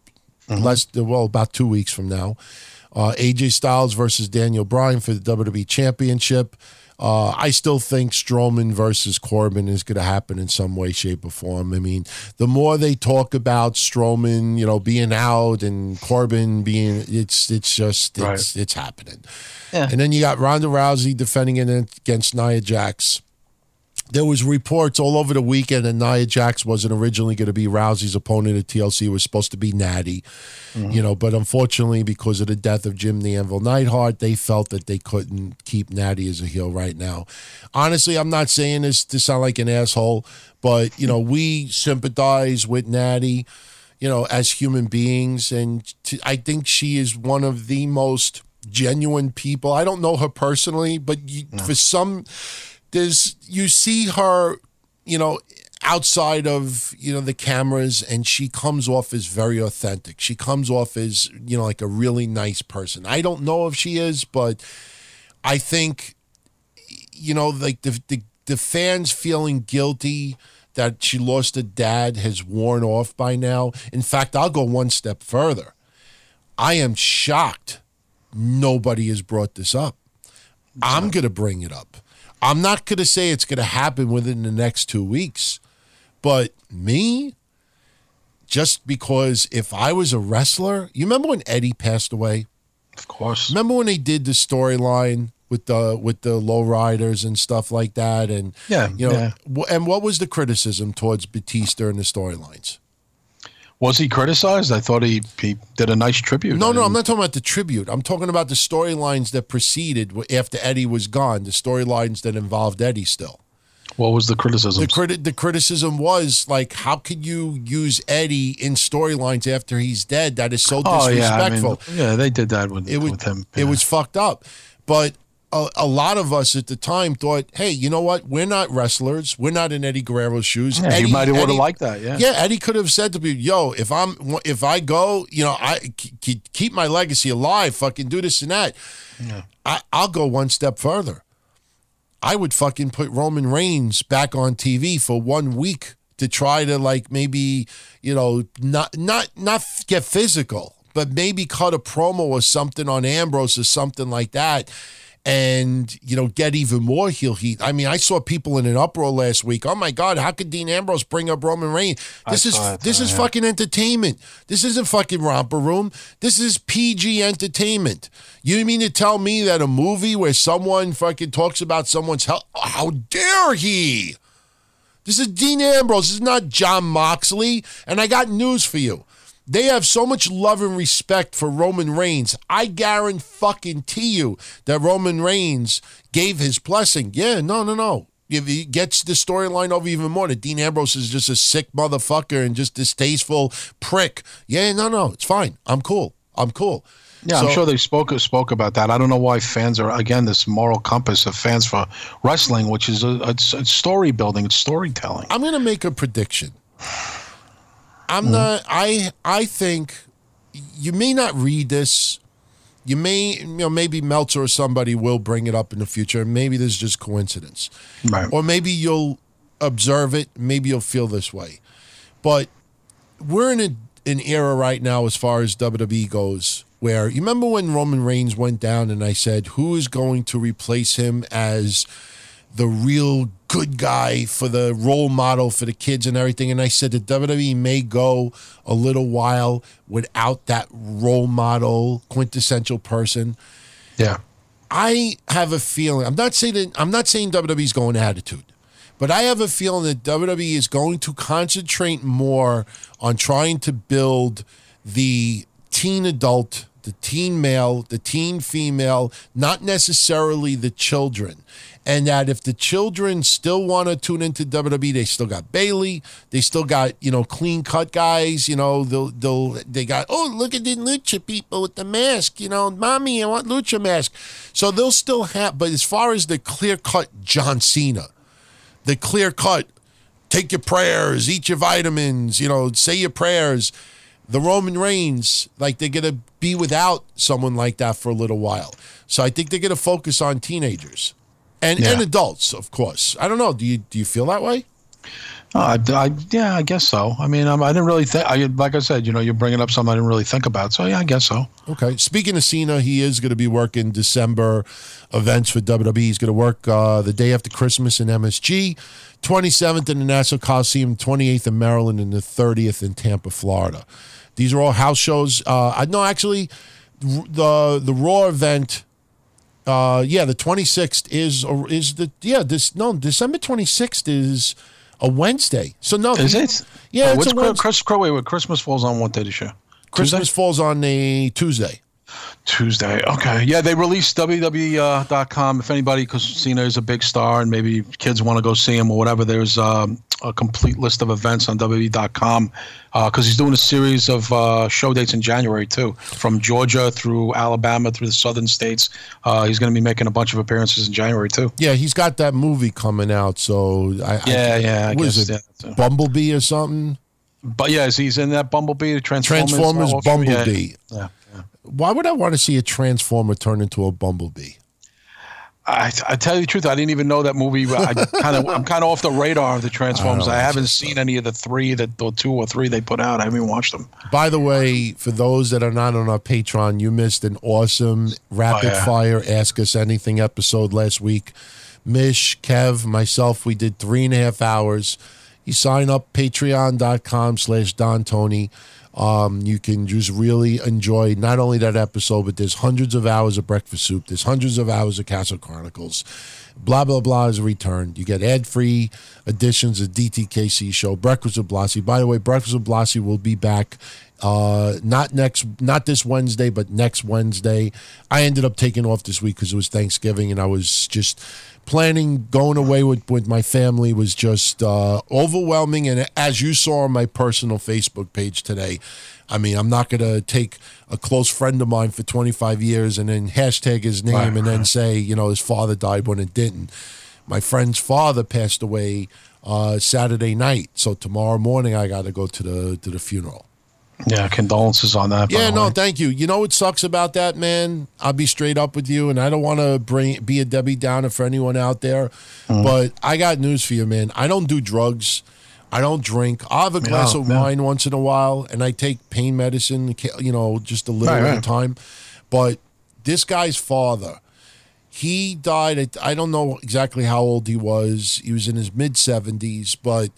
Mm-hmm. less well about two weeks from now. Uh, AJ Styles versus Daniel Bryan for the WWE Championship. Uh, I still think Strowman versus Corbin is going to happen in some way, shape, or form. I mean, the more they talk about Strowman, you know, being out and Corbin being, it's it's just it's Right. it's happening. Yeah. And then you got Ronda Rousey defending it against Nia Jax there was reports all over the weekend that Nia Jax wasn't originally going to be Rousey's opponent at TLC. It was supposed to be Natty, mm-hmm. you know, but unfortunately, because of the death of Jim the Anvil Neidhart, they felt that they couldn't keep Natty as a heel right now. Honestly, I'm not saying this to sound like an asshole, but you know, we sympathize with Natty, you know, as human beings, and t- I think she is one of the most genuine people. I don't know her personally, but you, for some there's you see her you know outside of you know the cameras and she comes off as very authentic. She comes off as you know like a really nice person. I don't know if she is but i think you know like the the, the fans feeling guilty that she lost a dad has worn off by now. In fact i'll go one step further. I am shocked nobody has brought this up. I'm going to bring it up. I'm not going to say it's going to happen within the next two weeks, but me, just because if I was a wrestler, you remember when Eddie passed away? Of course. Remember when they did the storyline with the with the lowriders and stuff like that, and Yeah, you know, yeah. and what was the criticism towards Batista and the storylines? Was he criticized? I thought he, he did a nice tribute. No, I no, I'm didn't- talking about the tribute. I'm talking about the storylines that preceded after Eddie was gone. The storylines that involved Eddie still. What was the criticism? The criti- the criticism was like, how could you use Eddie in storylines after he's dead? That is so disrespectful. oh yeah, I mean, yeah, they did that with, it was with him. it was fucked up. But a, a lot of us at the time thought, hey, you know what? We're not wrestlers. We're not in Eddie Guerrero's shoes. Yeah, Eddie, you might have would have liked that. Yeah. yeah, Eddie could have said to me, "Yo, if I'm if I go, you know, I keep my legacy alive. Fucking do this and that. I, I'll go one step further. I would fucking put Roman Reigns back on TV for one week to try to like maybe you know not not not get physical, but maybe cut a promo or something on Ambrose or something like that." And you know, get even more heel heat. I mean, I saw people in an uproar last week. Oh my God, how could Dean Ambrose bring up Roman Reigns? This is saw this uh, is yeah. fucking entertainment. This isn't fucking romper room. This is PG entertainment. You mean to tell me that a movie where someone fucking talks about someone's health? How dare he? This is Dean Ambrose. This is not Jon Moxley. And I got news for you. They have so much love and respect for Roman Reigns. I guarantee fucking to you that Roman Reigns gave his blessing. Yeah, no, no, no. If he gets the storyline over even more, that Dean Ambrose is just a sick motherfucker and just distasteful prick. Yeah, no, no, it's fine. I'm cool. I'm cool. Yeah, So- I'm sure they spoke spoke about that. I don't know why fans are again this moral compass of fans for wrestling, which is a, it's, it's story building, it's storytelling. I'm going to make a prediction. I'm mm-hmm. not. I I think you may not read this. You may, you know, maybe Meltzer or somebody will bring it up in the future. Maybe this is just coincidence, Right. or maybe you'll observe it. Maybe you'll feel this way, but we're in a, an era right now as far as WWE goes where you remember when Roman Reigns went down and I said, who is going to replace him as the real good guy for the role model for the kids and everything? And I said that WWE may go a little while without that role model, quintessential person. Yeah. I have a feeling. I'm not saying that, I'm not saying WWE's going attitude, but I have a feeling that WWE is going to concentrate more on trying to build the teen adult, the the teen male, the teen female, not necessarily the children. And that if the children still want to tune into WWE, they still got Bayley, they still got you know clean cut guys. You know they'll they'll they got oh look at the lucha people with the mask. You know, mommy, I want lucha mask. So they'll still have. But as far as the clear cut John Cena, the clear cut take your prayers, eat your vitamins, you know, say your prayers. The Roman Reigns, like they're gonna be without someone like that for a little while. So I think they're gonna focus on teenagers and Yeah. and adults, of course. I don't know. Do you do you feel that way? Oh, I, I, yeah, I guess so. I mean, um, I didn't really think. I, like I said, you know, you're bringing up something I didn't really think about. So yeah, I guess so. Okay. Speaking of Cena, he is going to be working December events for WWE. He's going to work uh, the day after Christmas in MSG, 27th in the Nassau Coliseum, 28th in Maryland, and the 30th in Tampa, Florida. These are all house shows. Uh, I no, actually, the the Raw event. Uh, yeah, the 26th is is the yeah this no December 26th is a Wednesday. So no, Is it? Yeah, Oh, it's a Wednesday. Chris, Chris, wait, wait, Christmas falls on what day this year? Christmas Tuesday? falls on a Tuesday. Tuesday. Okay. Yeah, they released WWE.com. If anybody, because Cena is a big star and maybe kids want to go see him or whatever, there's um, a complete list of events on WWE.com because he's doing a series of uh, show dates in January too, from Georgia through Alabama through the southern states. Uh, he's going to be making a bunch of appearances in January too. Yeah, he's got that movie coming out. So I, Yeah, I, yeah, I what is guess, it? yeah. Bumblebee or something? But yes, he's in that Bumblebee, Transformers. Transformers all through- yeah, Bumblebee. Yeah. yeah. Why would I want to see a Transformer turn into a Bumblebee? I, I tell you the truth, I didn't even know that movie. I kind of, [laughs] I'm kind of off the radar of the Transformers. Oh, I, haven't seen any of the three that, the two or three they put out. I haven't even watched them. By the way, for those that are not on our Patreon, you missed an awesome rapid Oh, yeah. fire Ask Us Anything episode last week. Mish, Kev, myself, we did three and a half hours. You sign up patreon.com slash Don Tony. Um, you can just really enjoy not only that episode, but there's hundreds of hours of Breakfast Soup. There's hundreds of hours of Castle Chronicles. Blah, blah, blah is returned. You get ad free editions of DTKC show, Breakfast with Blasi. By the way, Breakfast with Blasi will be back uh, not next, not this Wednesday, but next Wednesday. I ended up taking off this week because it was Thanksgiving and I was just planning going away with, with my family was just uh, overwhelming. And as you saw on my personal Facebook page today, I mean, I'm not going to take a close friend of mine for 25 years and then hashtag his name Right, and then say, you know, his father died when it didn't. My friend's father passed away uh, Saturday night, so tomorrow morning I got to go to the to the funeral. Yeah, condolences on that. Yeah, no, way. thank you. You know what sucks about that, man? I'll be straight up with you, and I don't want to bring be a Debbie Downer for anyone out there, Mm-hmm. but I got news for you, man. I don't do drugs. I don't drink. I'll have a glass No, of no. wine once in a while, and I take pain medicine, you know, just a little Right, at a right. time. But this guy's father, he died at, I don't know exactly how old he was. He was in his mid 70s, but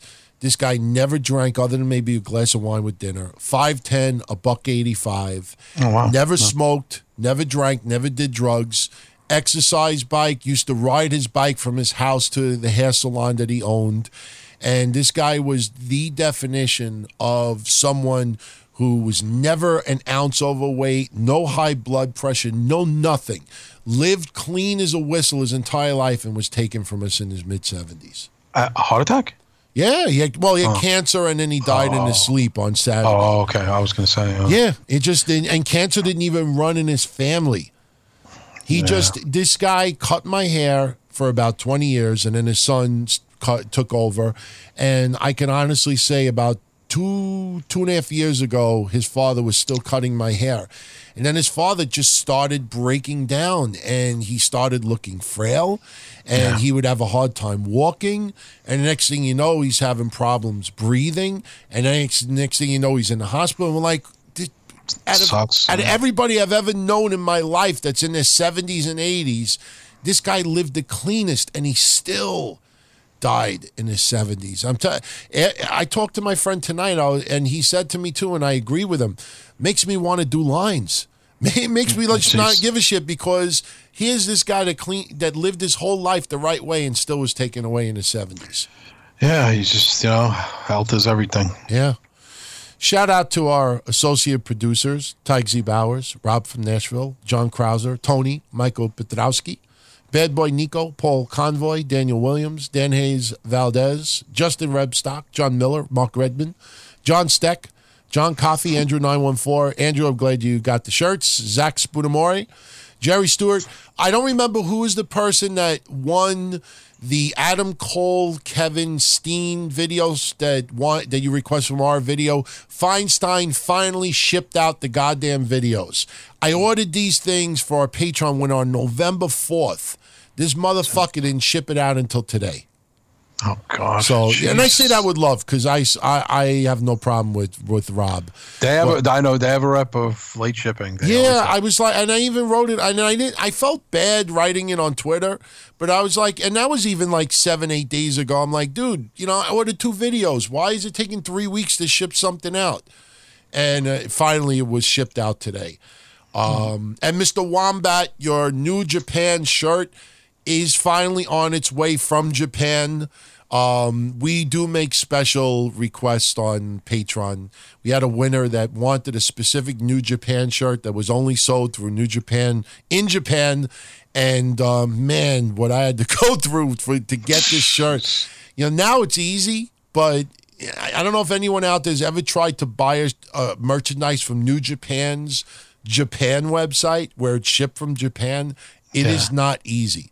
this guy never drank other than maybe a glass of wine with dinner. 5'10, a buck 85. Oh, wow. Never smoked, never drank, never did drugs. Exercise bike, used to ride his bike from his house to the hair salon that he owned. And this guy was the definition of someone who was never an ounce overweight, no high blood pressure, no nothing. Lived clean as a whistle his entire life and was taken from us in his mid 70s. Uh, a heart attack? Yeah, he had, well, he had cancer and then he died in his sleep on Saturday. Oh, okay. I was going to say. Uh, Yeah, it just didn't, and cancer didn't even run in his family. He just this guy cut my hair for about twenty years, and then his son cut, took over. And I can honestly say, about two two and a half years ago, his father was still cutting my hair, and then his father just started breaking down, and he started looking frail, and he would have a hard time walking. And the next thing you know, he's having problems breathing, and then next, next thing you know, he's in the hospital. And we're like. "This- out of, Sucks. out of everybody I've ever known in my life that's in their 70s and 80s, this guy lived the cleanest and he still died in his 70s. I'm t- I eh, I talked to my friend tonight and he said to me too, and I agree with him, makes me want to do lines. [laughs] It makes me just not give a shit because here's this guy that clean that lived his whole life the right way and still was taken away in his 70s. Yeah, he's just, you know, health is everything. Yeah. Shout out to our associate producers, Tyke Z. Bowers, Rob from Nashville, John Krauser, Tony, Michael Petrowski, Bad Boy Nico, Paul Convoy, Daniel Williams, Dan Hayes Valdez, Justin Rebstock, John Miller, Mark Redman, John Steck, John Coffey, Andrew 914. Andrew, I'm glad you got the shirts. Zach Spudamori, Jerry Stewart. I don't remember who was the person that won the Adam Cole, Kevin Steen videos that want that you request from RF Video. Feinstein finally shipped out the goddamn videos. I ordered these things for our Patreon when on November 4th. This motherfucker didn't ship it out until today. Oh God. So, and I say that with love because I, I, I have no problem with, with Rob. They have. A, I know they have a rep of late shipping. They Yeah. I was like, and I even wrote it, and I didn't. I felt bad writing it on Twitter, but I was like, and that was even like seven, eight days ago. I'm like, dude, you know, I ordered two videos. Why is it taking three weeks to ship something out? And uh, finally, it was shipped out today. Um, and Mr. Wombat, your New Japan shirt is finally on its way from Japan. Um, we do make special requests on Patreon. We had a winner that wanted a specific New Japan shirt that was only sold through New Japan in Japan. And um, man, what I had to [laughs] go through for, to get this shirt. You know, now it's easy, but I I don't know if anyone out there has ever tried to buy a, uh, merchandise from New Japan's Japan website where it's shipped from Japan. It is Yeah. not easy.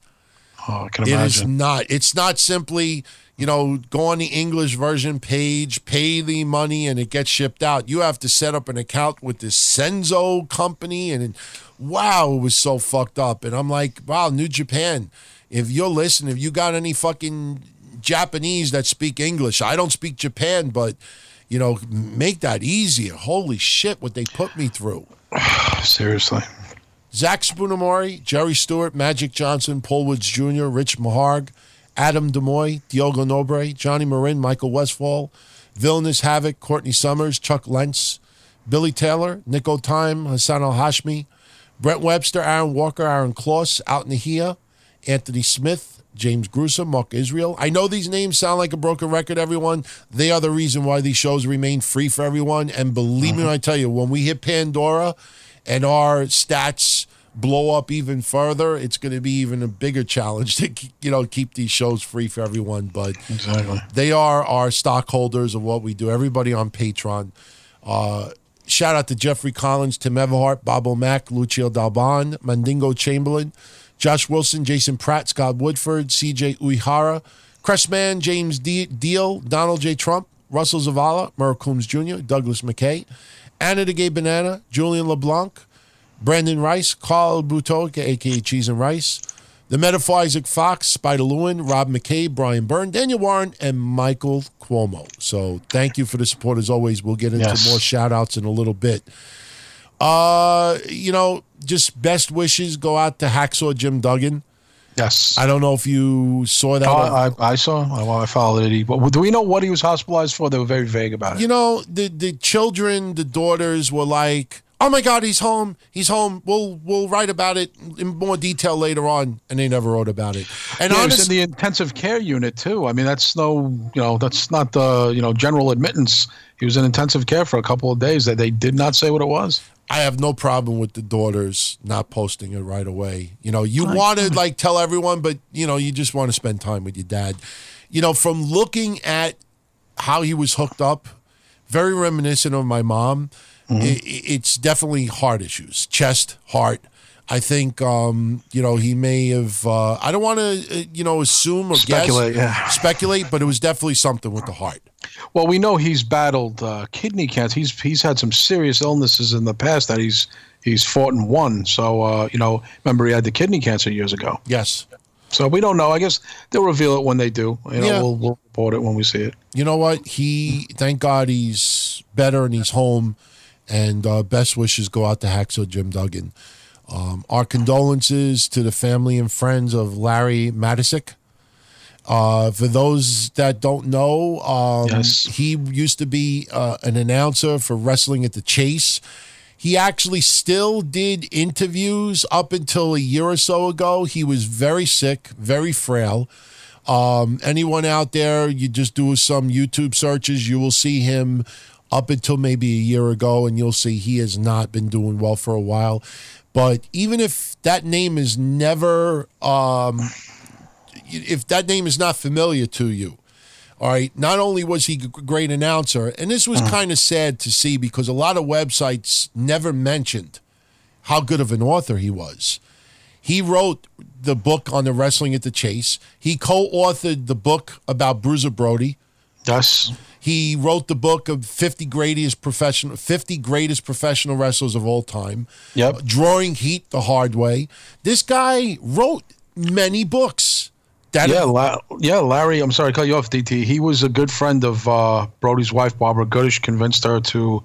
Oh, I can imagine. It is not. It's not simply, you know, go on the English version page, pay the money, and it gets shipped out. You have to set up an account with this Senzo company, and wow, it was so fucked up. And I'm like, wow, New Japan. If you're listening, if you got any fucking Japanese that speak English, I don't speak Japan, but you know, make that easier. Holy shit, what they put me through. [sighs] Seriously. Zach Spoonamori, Jerry Stewart, Magic Johnson, Paul Woods Jr., Rich Maharg, Adam Demoy, Diogo Nobre, Johnny Marin, Michael Westfall, Villainous Havoc, Courtney Summers, Chuck Lentz, Billy Taylor, Nico Time, Hassan Al Hashmi, Brent Webster, Aaron Walker, Aaron Kloss, Out Nahia, Anthony Smith, James Grusa, Mark Israel. I know these names sound like a broken record, everyone. They are the reason why these shows remain free for everyone. And believe me mm-hmm. when I tell you, when we hit Pandora and our stats blow up even further, it's going to be even a bigger challenge to you know keep these shows free for everyone. But Exactly. they are our stockholders of what we do. Everybody on Patreon. Uh, shout out to Jeffrey Collins, Tim Everhart, Bob O'Mac, Lucio Dalban, Mandingo Chamberlain, Josh Wilson, Jason Pratt, Scott Woodford, CJ Uihara, Cressman, James De- Deal, Donald J. Trump, Russell Zavala, Merle Coombs Jr., Douglas McKay, Anna the Gay Banana, Julian LeBlanc, Brandon Rice, Carl Buto, aka Cheese and Rice, the Metaphor Isaac Fox, Spider Lewin, Rob McKay, Brian Byrne, Daniel Warren, and Michael Cuomo. So thank you for the support as always. We'll get into Yes. more shout outs in a little bit. Uh, you know, just best wishes go out to Hacksaw Jim Duggan. Yes. I don't know if you saw that. Oh, I, I saw. I, I followed it. But do we know what he was hospitalized for? They were very vague about it. you know, the the children, the daughters were like, "Oh my God, he's home! He's home! We'll we'll write about it in more detail later on." And they never wrote about it. And Yeah, he was in the intensive care unit too. I mean, that's no, you know, that's not the, you know, general admittance. He was in intensive care for a couple of days. That they did not say what it was. I have no problem with the daughters not posting it right away. You know, you want to mm. like tell everyone, but you know, you just want to spend time with your dad. You know, from looking at how he was hooked up, very reminiscent of my mom. Mm-hmm. I- I- it's definitely heart issues, chest, heart. I think, um, you know, he may have. Uh, I don't want to, uh, you know, assume or Speculate, guess, yeah. speculate, but it was definitely something with the heart. Well, we know he's battled uh, kidney cancer. He's he's had some serious illnesses in the past that he's he's fought and won. So uh, you know, remember he had the kidney cancer years ago. Yes. So we don't know. I guess they'll reveal it when they do. You know, Yeah. we'll, we'll report it when we see it. you know what? He, thank God, he's better and he's home. And uh, best wishes go out to Hacksaw Jim Duggan. Um, our condolences to the family and friends of Larry Matysik. Uh, for those that don't know, um, Yes. he used to be uh, an announcer for wrestling at the Chase. He actually still did interviews up until a year or so ago. He was very sick, very frail. Um, anyone out there, you just do some YouTube searches, you will see him up until maybe a year ago, and you'll see he has not been doing well for a while. But even if that name is never, um, if that name is not familiar to you, all right, not only was he a great announcer, and this was kind of sad to see because a lot of websites never mentioned how good of an author he was. He wrote the book on the wrestling at the Chase. He co-authored the book about Bruiser Brody. Yes. He wrote the book of 50 greatest professional 50 greatest professional wrestlers of all time. Yep. Drawing heat the hard way. This guy wrote many books. That Yeah, La- yeah, Larry. I'm sorry, to cut you off, DT. He was a good friend of uh, Brody's wife, Barbara Goodish. Convinced her to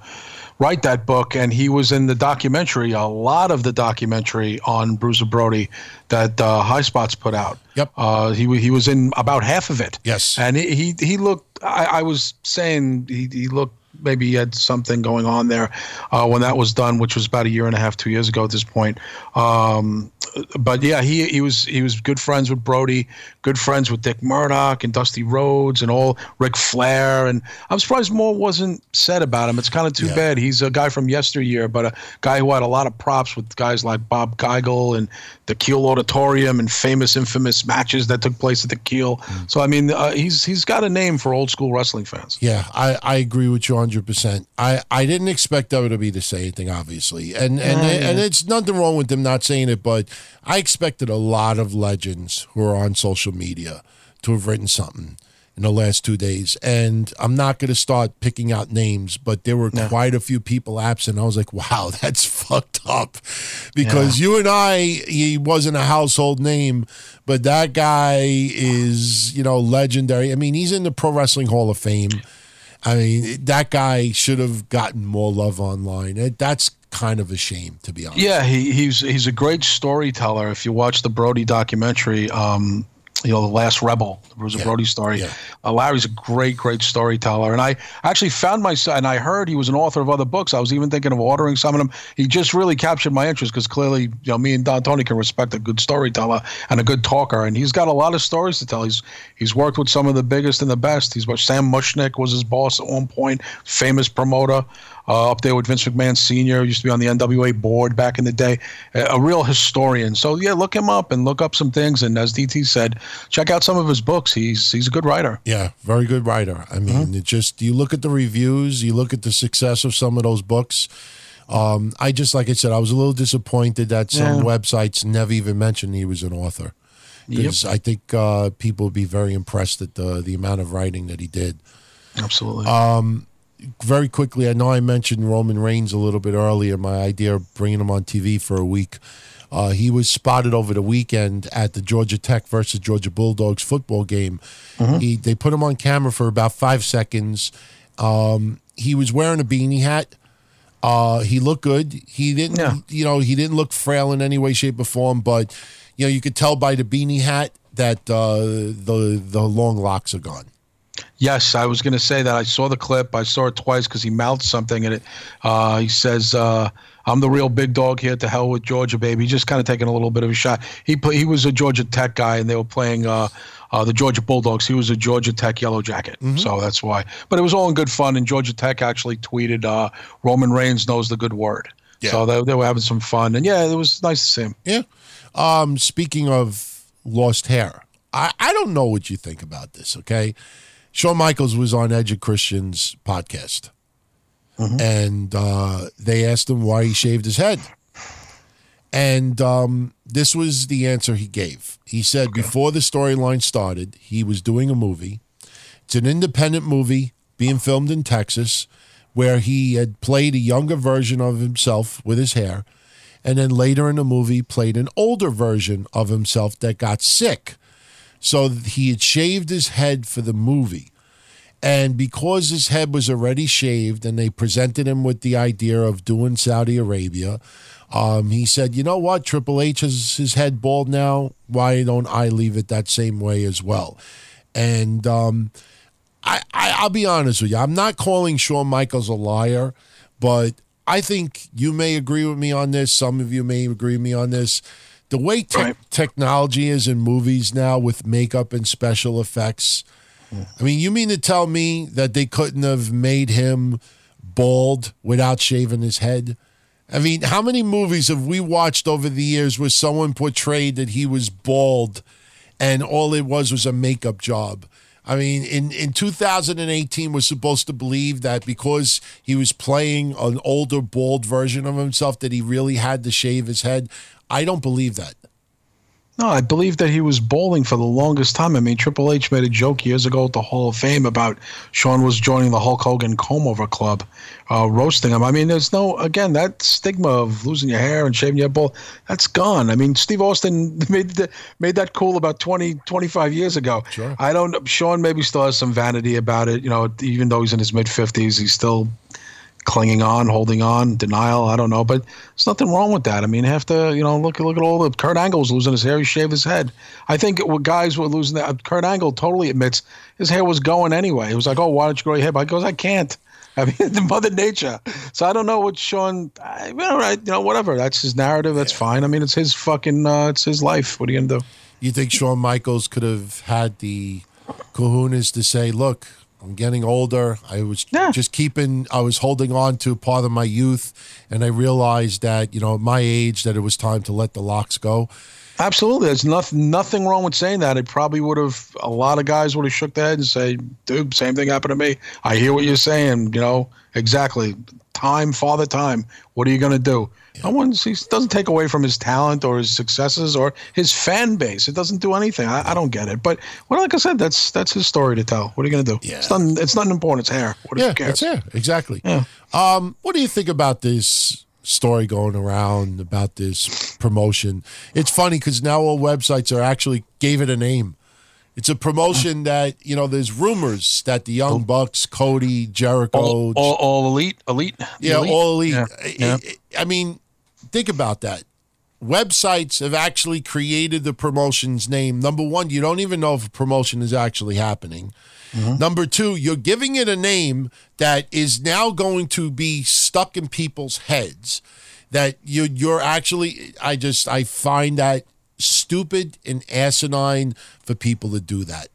write that book, and he was in the documentary. A lot of the documentary on Bruiser Brody that uh, High Spots put out. Yep. Uh, he he was in about half of it. Yes. and he he, he looked. I, I was saying he, he looked. Maybe he had something going on there uh, when that was done, which was about a year and a half, two years ago at this point. Um, but yeah, he he was he was good friends with Brody, good friends with Dick Murdoch and Dusty Rhodes and all Ric Flair, and I'm surprised more wasn't said about him. It's kind of too Yeah. bad. He's a guy from yesteryear, but a guy who had a lot of props with guys like Bob Geigel and the Kiel Auditorium and famous, infamous matches that took place at the Kiel. Mm. So I mean, uh, he's he's got a name for old school wrestling fans. Yeah, I, I agree with you 100%. I, I didn't expect WWE to say anything, obviously. And and, and it's nothing wrong with them not saying it, but I expected a lot of legends who are on social media to have written something in the last two days. And I'm not going to start picking out names, but there were quite a few people absent. I was like, wow, [laughs] that's fucked up. Because you and I, he wasn't a household name, but that guy is, you know, legendary. I mean, he's in the Pro Wrestling Hall of Fame. I mean, that guy should have gotten more love online. That's kind of a shame, to be honest. Yeah, he, he's he's a great storyteller. If you watch the Brody documentary, um, you know, the Last Rebel, the Bruiser Brody story. yeah. Uh, Larry's a great, great storyteller, and I actually found myself, and I heard he was an author of other books. I was even thinking of ordering some of them. He just really captured my interest because clearly, you know, me and Don Tony can respect a good storyteller and a good talker, and he's got a lot of stories to tell. He's he's worked with some of the biggest and the best. He's what Sam Muchnick was his boss at one point, famous promoter. Uh, up there with Vince McMahon Sr., used to be on the NWA board back in the day, a, a real historian. So yeah, look him up and look up some things. And as DT said, check out some of his books. He's he's a good writer. Yeah, very good writer. I mean, Mm-hmm. it just you look at the reviews, you look at the success of some of those books. Um, I just like I said, I was a little disappointed that some Yeah. websites never even mentioned he was an author. Because I think uh, people would be very impressed at the the amount of writing that he did. Absolutely. Very quickly, I know I mentioned Roman Reigns a little bit earlier. My idea of bringing him on TV for a week. Uh, he was spotted over the weekend at the Georgia Tech versus Georgia Bulldogs football game. He, they put him on camera for about five seconds. Um, he was wearing a beanie hat. Uh, he looked good. He didn't, Yeah. you know, he didn't look frail in any way, shape, or form. But you know, you could tell by the beanie hat that uh, the the long locks are gone. Yes, I was going to say that. I saw the clip. I saw it twice because he mouths something, and it. Uh, he says, uh, "I'm the real big dog here. To hell with Georgia, baby." Just kind of taking a little bit of a shot. He play, he was a Georgia Tech guy, and they were playing uh, uh, the Georgia Bulldogs. He was a Georgia Tech Yellow Jacket, so that's why. But it was all in good fun. And Georgia Tech actually tweeted, uh, "Roman Reigns knows the good word." Yeah. So they, they were having some fun, and yeah, it was nice to see him. Yeah. Um, speaking of lost hair, I, I don't know what you think about this, okay? Shawn Michaels was on Edge of Christian's podcast. And uh, they asked him why he shaved his head. And um, this was the answer he gave. He said before the storyline started, he was doing a movie. It's an independent movie being filmed in Texas where he had played a younger version of himself with his hair. And then later in the movie, played an older version of himself that got sick. So he had shaved his head for the movie. And because his head was already shaved and they presented him with the idea of doing Saudi Arabia, um, he said, you know what? Triple H has his head bald now. Why don't I leave it that same way as well? And um, I, I, I'll be honest with you. I'm not calling Shawn Michaels a liar, but I think you may agree with me on this. Some of you may agree with me on this. The way te- Right. technology is in movies now with makeup and special effects. I mean, you mean to tell me that they couldn't have made him bald without shaving his head. I mean, how many movies have we watched over the years where someone portrayed that he was bald and all it was was a makeup job? I mean, in, in 2018, we're supposed to believe that because he was playing an older, bald version of himself, that he really had to shave his head. I don't believe that. No, I believe that he was bowling for the longest time. I mean, Triple H made a joke years ago at the Hall of Fame about Shawn was joining the Hulk Hogan Comb Over Club, uh, roasting him. I mean, there's no, again, that stigma of losing your hair and shaving your bald, that's gone. I mean, Steve Austin [laughs] made the, made that cool about 20, 25 years ago. Sure. I don't, Shawn maybe still has some vanity about it. You know, even though he's in his mid 50s, he's still clinging on, holding on, denial. I don't know, but there's nothing wrong with that. I mean, have to, you know, look look at all the Kurt Angle's losing his hair. He shaved his head. I think what guys were losing that. Kurt Angle totally admits his hair was going anyway. He was like, "Oh, why don't you grow your hair?" But he goes, "I can't." [laughs] I mean, the Mother Nature. So I don't know what Shawn. I, all right, you know, whatever. That's his narrative. That's fine. I mean, it's his fucking. Uh, it's his life. What are you gonna do? You think Shawn Michaels could have had the kahunas to say, look, I'm getting older. I was Yeah. just keeping, I was holding on to part of my youth, and I realized that, you know, at my age, that it was time to let the locks go. Absolutely. There's nothing nothing wrong with saying that. It probably would have a lot of guys would have shook their head and say, dude, same thing happened to me. I hear what you're saying, you know, exactly. Time, father time. What are you gonna do? No one's he doesn't take away from his talent or his successes or his fan base. It doesn't do anything. I, I don't get it. But well, like I said, that's that's his story to tell. What are you gonna do? Yeah. It's nothing it's nothing important, it's hair. What Yeah, who cares? that's it. Exactly. Yeah. Um, what do you think about this story going around about this promotion? It's funny because now all websites are actually gave it a name. It's a promotion [laughs] that you know. There's rumors that the Young oh. Bucks, Cody, Jericho, All, all, all elite, elite. yeah, elite? all elite. Yeah, I- yeah. I, I mean, think about that. Websites have actually created the promotion's name. Number one, you don't even know if a promotion is actually happening. Mm-hmm. Number two, you're giving it a name that is now going to be stuck in people's heads. That you you're actually, I just I find that stupid and asinine for people to do that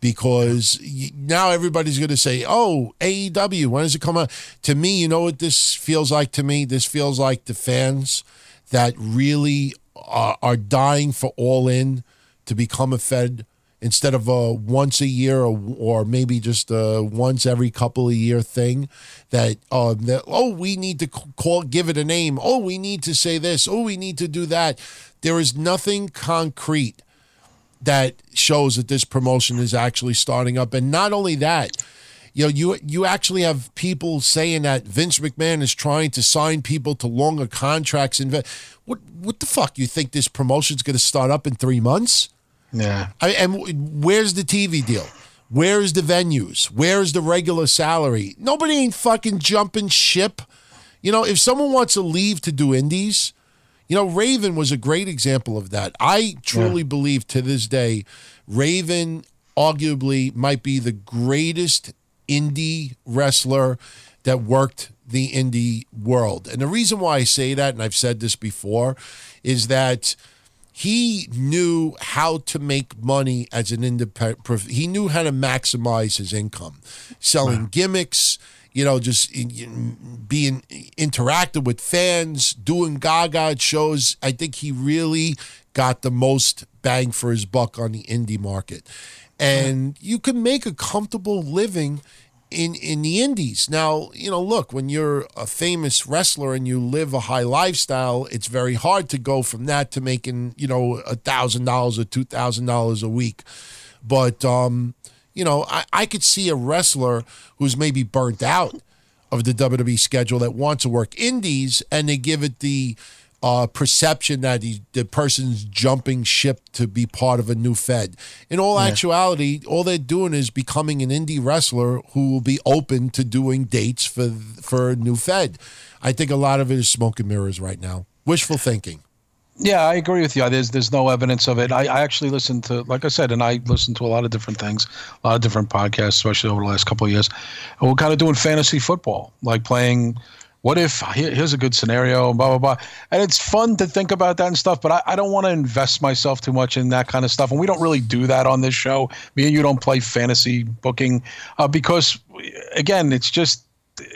because now everybody's going to say, "Oh, AEW, when does it come out?" To me, you know what this feels like to me? This feels like the fans that really are, are dying for All In to become a Fed instead of a once a year or, or maybe just a once every couple of year thing. That, um, that oh, we need to call, give it a name. Oh, we need to say this. Oh, we need to do that. There is nothing concrete that shows that this promotion is actually starting up. And not only that, you know, you you actually have people saying that Vince McMahon is trying to sign people to longer contracts. And what what the fuck? You think this promotion's going to start up in three months? Yeah. I, and where's the TV deal? Where's the venues? Where's the regular salary? Nobody ain't fucking jumping ship. You know, if someone wants to leave to do indies, you know, Raven was a great example of that. I truly believe to this day, Raven arguably might be the greatest indie wrestler that worked the indie world. And the reason why I say that, and I've said this before, is that he knew how to make money as an independent. He knew how to maximize his income, selling gimmicks. You know, just in- in- being interactive with fans, doing Gaga shows. I think he really got the most bang for his buck on the indie market, and you can make a comfortable living in in the indies. Now, you know, look, when you're a famous wrestler and you live a high lifestyle, it's very hard to go from that to making, you know, a thousand dollars or two thousand dollars a week. But um, you know, I, I could see a wrestler who's maybe burnt out of the WWE schedule that wants to work indies and they give it the uh, perception that he, the person's jumping ship to be part of a new Fed. In all actuality, all they're doing is becoming an indie wrestler who will be open to doing dates for for a new Fed. I think a lot of it is smoke and mirrors right now. Wishful thinking. Yeah, I agree with you. There's there's no evidence of it. I, I actually listened to, like I said, and I listened to a lot of different things, a lot of different podcasts, especially over the last couple of years. And we're kind of doing fantasy football, like playing. What if here, here's a good scenario, and blah blah blah, and it's fun to think about that and stuff. But I, I don't want to invest myself too much in that kind of stuff, and we don't really do that on this show. Me and you don't play fantasy booking uh, because, again, it's just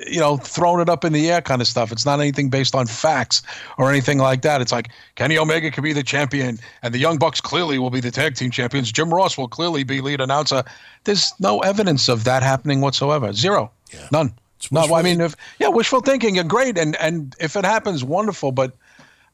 you know, throwing it up in the air kind of stuff. It's not anything based on facts or anything like that. It's like Kenny Omega could be the champion, and the Young Bucks clearly will be the tag team champions. Jim Ross will clearly be lead announcer. There's no evidence of that happening whatsoever. Zero. yeah. None. No, I mean, if yeah, wishful thinking, and great, and and if it happens, wonderful. But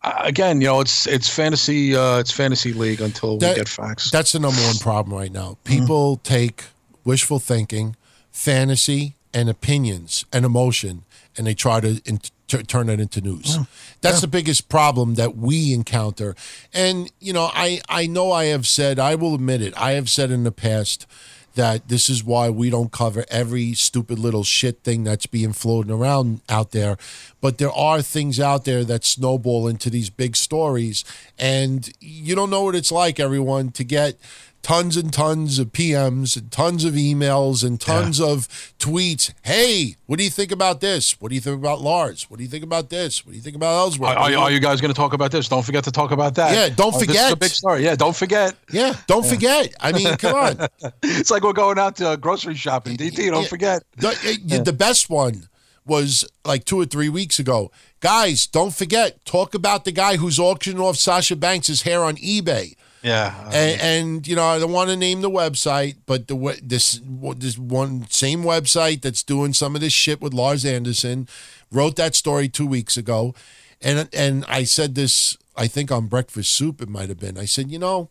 uh, again, you know, it's it's fantasy, uh, it's fantasy league until That- we get facts. That's the number one problem right now. People take wishful thinking, fantasy, and opinions and emotion, and they try to in- t- turn it into news. That's the biggest problem that we encounter. And you know, I I know I have said, I will admit it. I have said in the past that this is why we don't cover every stupid little shit thing that's being floating around out there. But there are things out there that snowball into these big stories. And you don't know what it's like, everyone, to get tons and tons of PMs and tons of emails and tons of tweets. Hey, what do you think about this? What do you think about Lars? What do you think about this? What do you think about Ellsworth? Are, are, are you guys going to talk about this? Don't forget to talk about that. Yeah, don't Oh, This is forget. a big story. Yeah, don't forget. yeah, don't forget. I mean, come on. [laughs] It's like we're going out to grocery shopping. DT, don't Yeah. forget. The, it- the best one was like two or three weeks ago. Guys, don't forget, talk about the guy who's auctioning off Sasha Banks' hair on eBay. Yeah. And, and you know, I don't want to name the website, but the this this one same website that's doing some of this shit with Lars Anderson wrote that story two weeks ago, and and I said this, I think on Breakfast Soup it might have been. I said, you know,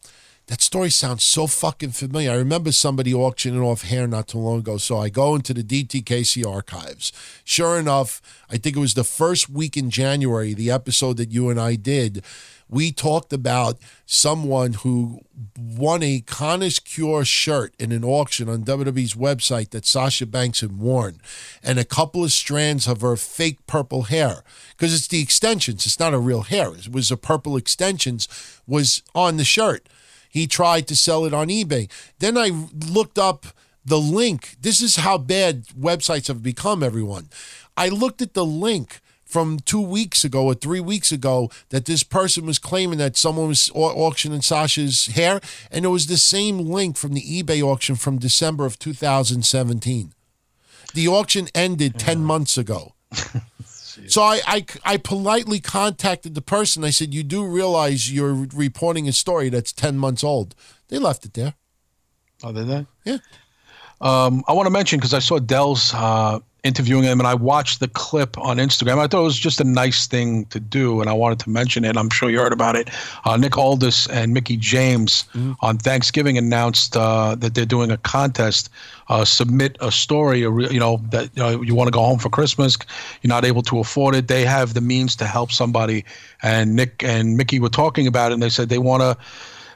that story sounds so fucking familiar. I remember somebody auctioning off hair not too long ago. So I go into the DTKC archives. Sure enough, I think it was the first week in January, the episode that you and I did. We talked about someone who won a Connors Cure shirt in an auction on WWE's website that Sasha Banks had worn, and a couple of strands of her fake purple hair because it's the extensions. It's not a real hair. It was the purple extensions was on the shirt. He tried to sell it on eBay. Then I looked up the link. This is how bad websites have become, everyone. I looked at the link from two weeks ago or three weeks ago that this person was claiming that someone was auctioning Sasha's hair, and it was the same link from the eBay auction from December of 2017. The auction ended 10 months ago. [laughs] So I, I, I politely contacted the person. I said, You do realize you're reporting a story that's 10 months old. They left it there. Oh, did they? Yeah. Um, I want to mention because I saw Dell's uh, interviewing him, and I watched the clip on Instagram. I thought it was just a nice thing to do, and I wanted to mention it. I'm sure you heard about it. Uh, Nick Aldis and Mickie James on Thanksgiving announced uh, that they're doing a contest. Uh, submit a story, you know that you want to go home for Christmas, you're not able to afford it. They have the means to help somebody, and Nick and Mickie were talking about it, and they said they want to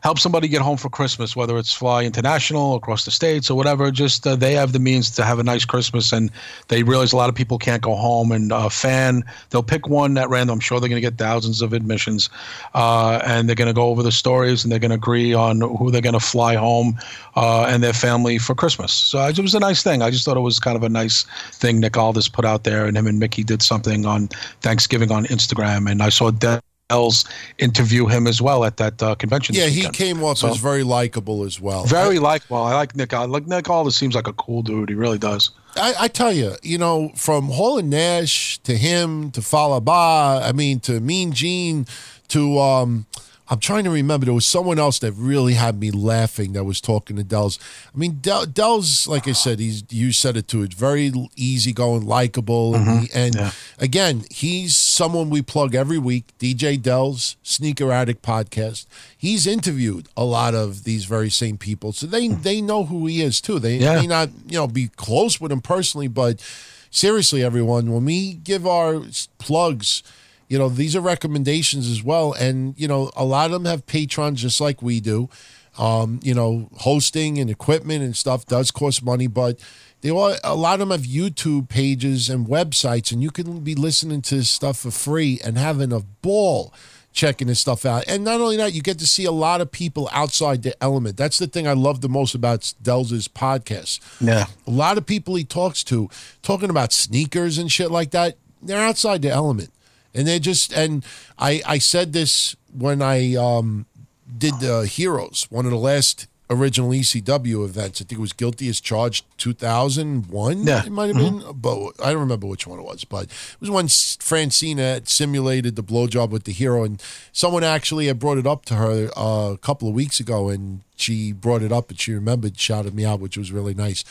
help somebody get home for Christmas, whether it's fly international across the states or whatever. Just uh, they have the means to have a nice Christmas, and they realize a lot of people can't go home. And uh, fan, they'll pick one at random. I'm sure they're going to get thousands of admissions, uh, and they're going to go over the stories and they're going to agree on who they're going to fly home uh, and their family for Christmas. So it was a nice thing. I just thought it was kind of a nice thing Nick Aldis put out there, and him and Mickie did something on Thanksgiving on Instagram, and I saw. De- Ells interview him as well at that uh, convention. Yeah, he came off So- as very likable as well. Very likable. I like Nick. I like Nick Aldis. Seems like a cool dude. He really does. I, I tell you, you know, from Hall and Nash to him to Falaba, I mean, to Mean Gene to um, I'm trying to remember. There was someone else that really had me laughing that was talking to Dells. I mean, Del, Dells, like I said, he's you said it too. It's very easygoing, likable, and, he, and Yeah. again, he's someone we plug every week. DJ Dells, Sneaker Addict podcast. He's interviewed a lot of these very same people, so they hmm. they know who he is too. They Yeah. may not you know be close with him personally, but seriously, everyone, when we give our plugs. You know, these are recommendations as well. And, you know, a lot of them have patrons just like we do. Um, you know, hosting and equipment and stuff does cost money, but they all, a lot of them have YouTube pages and websites, and you can be listening to this stuff for free and having a ball checking this stuff out. And not only that, you get to see a lot of people outside the element. That's the thing I love the most about Delz's podcast. Yeah. A lot of people he talks to, talking about sneakers and shit like that, they're outside the element. And they're just, and I, I said this when I um, did the Heroes, one of the last original ECW events. I think it was Guilty as Charged 2001. Yeah. It might have been, but I don't remember which one it was. But it was when Francine had simulated the blowjob with the hero, and someone actually had brought it up to her uh, a couple of weeks ago, and she brought it up and she remembered, shouted me out, which was really nice.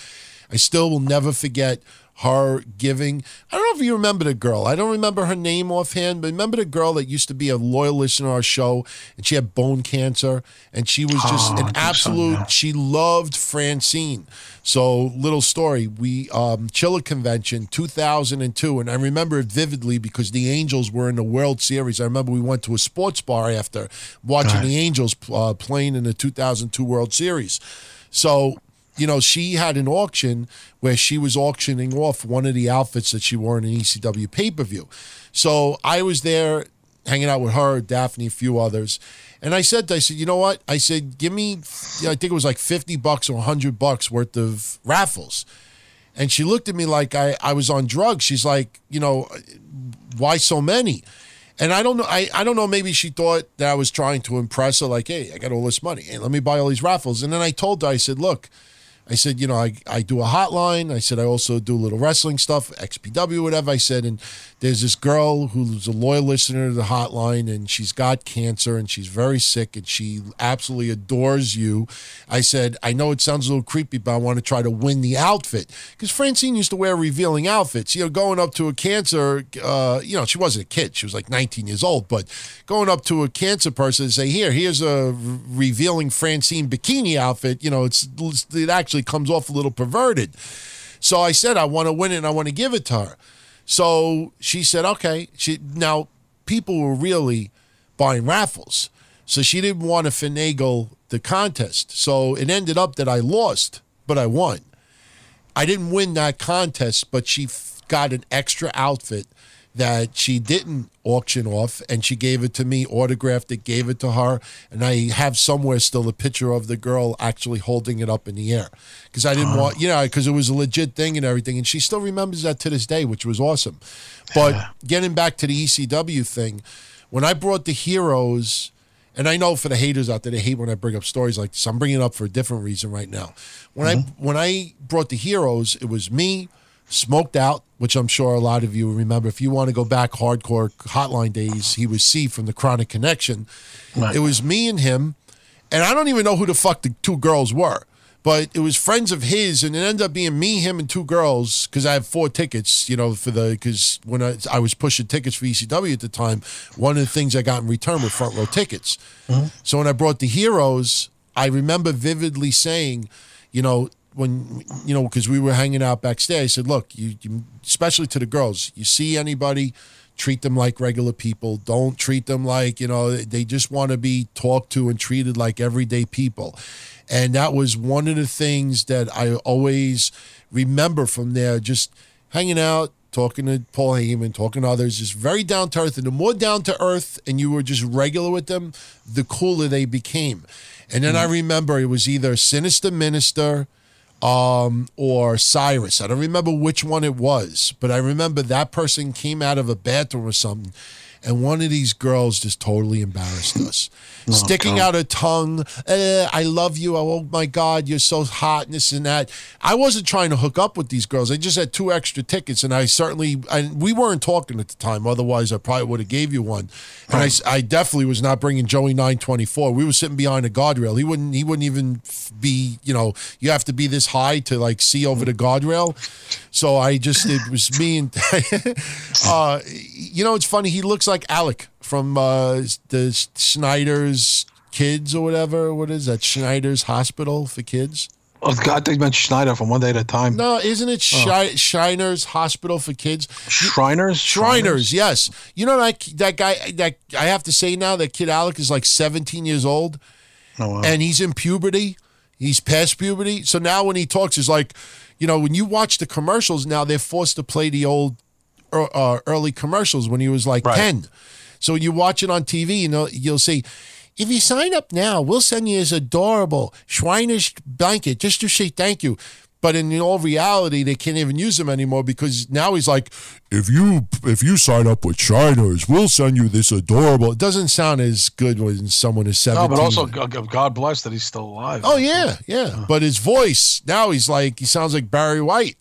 I still will never forget her giving. I don't know if you remember the girl. I don't remember her name offhand, but remember the girl that used to be a loyal listener to our show, and she had bone cancer, and she was just Oh, an so, absolute. yeah. She loved Francine. So, little story. We um, Chiller Convention 2002, and I remember it vividly because the Angels were in the World Series. I remember we went to a sports bar after watching Right. the Angels uh, playing in the 2002 World Series. So, you know, she had an auction where she was auctioning off one of the outfits that she wore in an ECW pay per view. So I was there hanging out with her, Daphne, a few others. And I said, I said, you know what? I said, give me, I think it was like 50 bucks or 100 bucks worth of raffles. And she looked at me like I, I was on drugs. She's like, you know, why so many? And I don't know. I, I don't know. Maybe she thought that I was trying to impress her. Like, hey, I got all this money. Hey, let me buy all these raffles. And then I told her, I said, look, I said, you know, I, I do a hotline. I said, I also do a little wrestling stuff, XPW, whatever. I said, and there's this girl who's a loyal listener to the hotline, and she's got cancer, and she's very sick, and she absolutely adores you. I said, I know it sounds a little creepy, but I want to try to win the outfit because Francine used to wear revealing outfits. You know, going up to a cancer, uh, you know, she wasn't a kid; she was like 19 years old, but going up to a cancer person and say, "Here, here's a revealing Francine bikini outfit," you know, it's it actually comes off a little perverted. So I said, I want to win it and I want to give it to her. So she said, okay. She now people were really buying raffles. So she didn't want to finagle the contest. So it ended up that I lost, but I won. I didn't win that contest, but she f- got an extra outfit that she didn't auction off and she gave it to me, autographed it, gave it to her. And I have somewhere still a picture of the girl actually holding it up in the air because I didn't want, you know, because it was a legit thing and everything. And she still remembers that to this day, which was awesome. But getting back to the ECW thing, when I brought the heroes, and I know for the haters out there, they hate when I bring up stories like this. I'm bringing it up for a different reason right now. When I mm-hmm. when I brought the heroes, it was me, smoked out, which I'm sure a lot of you remember. If you want to go back hardcore hotline days, he was C from the Chronic Connection. It was me and him, and I don't even know who the fuck the two girls were. But it was friends of his, and it ended up being me, him, and two girls because I have four tickets, you know, for the because when I, I was pushing tickets for ECW at the time, one of the things I got in return were front row tickets. Mm-hmm. So when I brought the heroes, I remember vividly saying, you know, when you know because we were hanging out backstage, I said, look, you, you especially to the girls, you see anybody, treat them like regular people. Don't treat them like you know they just want to be talked to and treated like everyday people. And that was one of the things that I always remember from there, just hanging out, talking to Paul Heyman, talking to others, just very down to earth. And the more down to earth and you were just regular with them, the cooler they became. And then I mm. remember it was either Sinister Minister um, or Cyrus. I don't remember which one it was, but I remember that person came out of a bathroom or something, and one of these girls just totally embarrassed us. Sticking out a tongue, eh, I love you. Oh my God, you're so hot, and this and that. I wasn't trying to hook up with these girls. I just had two extra tickets, and I certainly, and we weren't talking at the time. Otherwise, I probably would have gave you one. And I, I definitely was not bringing Joey 924. We were sitting behind a guardrail. He wouldn't, he wouldn't even be, you know, you have to be this high to like see over the guardrail. So I just, it was me and, [laughs] uh, you know, it's funny. He looks like Alec from uh, the Schneider's Kids or whatever. What is that? Schneider's Hospital for Kids? Oh, God, they meant Schneider from one day at a time. No, isn't it Shi- Shiner's Hospital for Kids? Shriners? Shriners, yes. You know that that guy that I have to say now that kid Alec is like 17 years old Oh, wow. and he's in puberty. He's past puberty. So now when he talks it's like, you know, when you watch the commercials now they're forced to play the old er- uh, early commercials when he was like Right. 10. So you watch it on TV, you know, you'll see if you sign up now, we'll send you this adorable Shriners blanket just to say thank you. But in all reality, they can't even use him anymore because now he's like, if you if you sign up with Shiners, we'll send you this adorable. It doesn't sound as good when someone is No, seventeen. but also God bless that he's still alive. Oh yeah, yeah. But his voice now he's like he sounds like Barry White.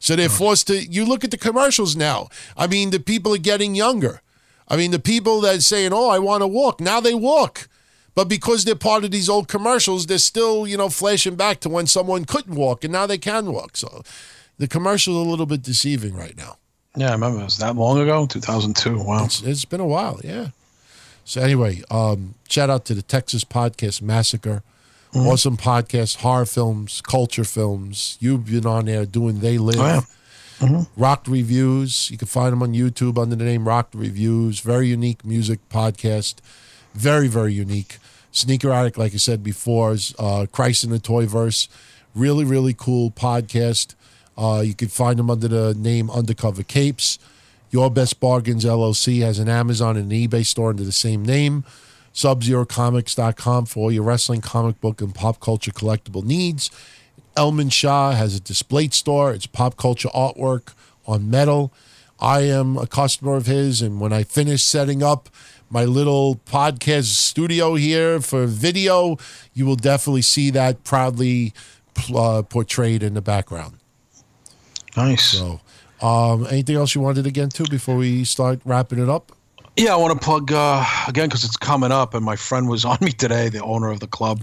So they're forced to. You look at the commercials now. I mean, the people are getting younger. I mean, the people that are saying, "Oh, I want to walk," now they walk. But because they're part of these old commercials, they're still, you know, flashing back to when someone couldn't walk and now they can walk. So the commercials a little bit deceiving right now. Yeah, I remember it was that long ago, 2002. Wow. It's, it's been a while, yeah. So anyway, um, shout out to the Texas Podcast Massacre. Awesome podcast, horror films, culture films. You've been on there doing They Live. Oh, yeah. Rocked Reviews. You can find them on YouTube under the name Rocked Reviews. Very unique music podcast. Very, very unique. Sneaker Addict, like I said before, is uh, Christ in the Toyverse. Really, really cool podcast. Uh, you can find them under the name Undercover Capes. Your Best Bargains LLC has an Amazon and an eBay store under the same name. SubZeroComics.com for all your wrestling, comic book, and pop culture collectible needs. Elman Shah has a Displate store. It's pop culture artwork on metal. I am a customer of his, and when I finish setting up my little podcast studio here for video, you will definitely see that proudly uh, portrayed in the background. Nice. So, um, anything else you wanted to get into before we start wrapping it up? Yeah, I want to plug uh, again because it's coming up, and my friend was [laughs] on me today, the owner of the club,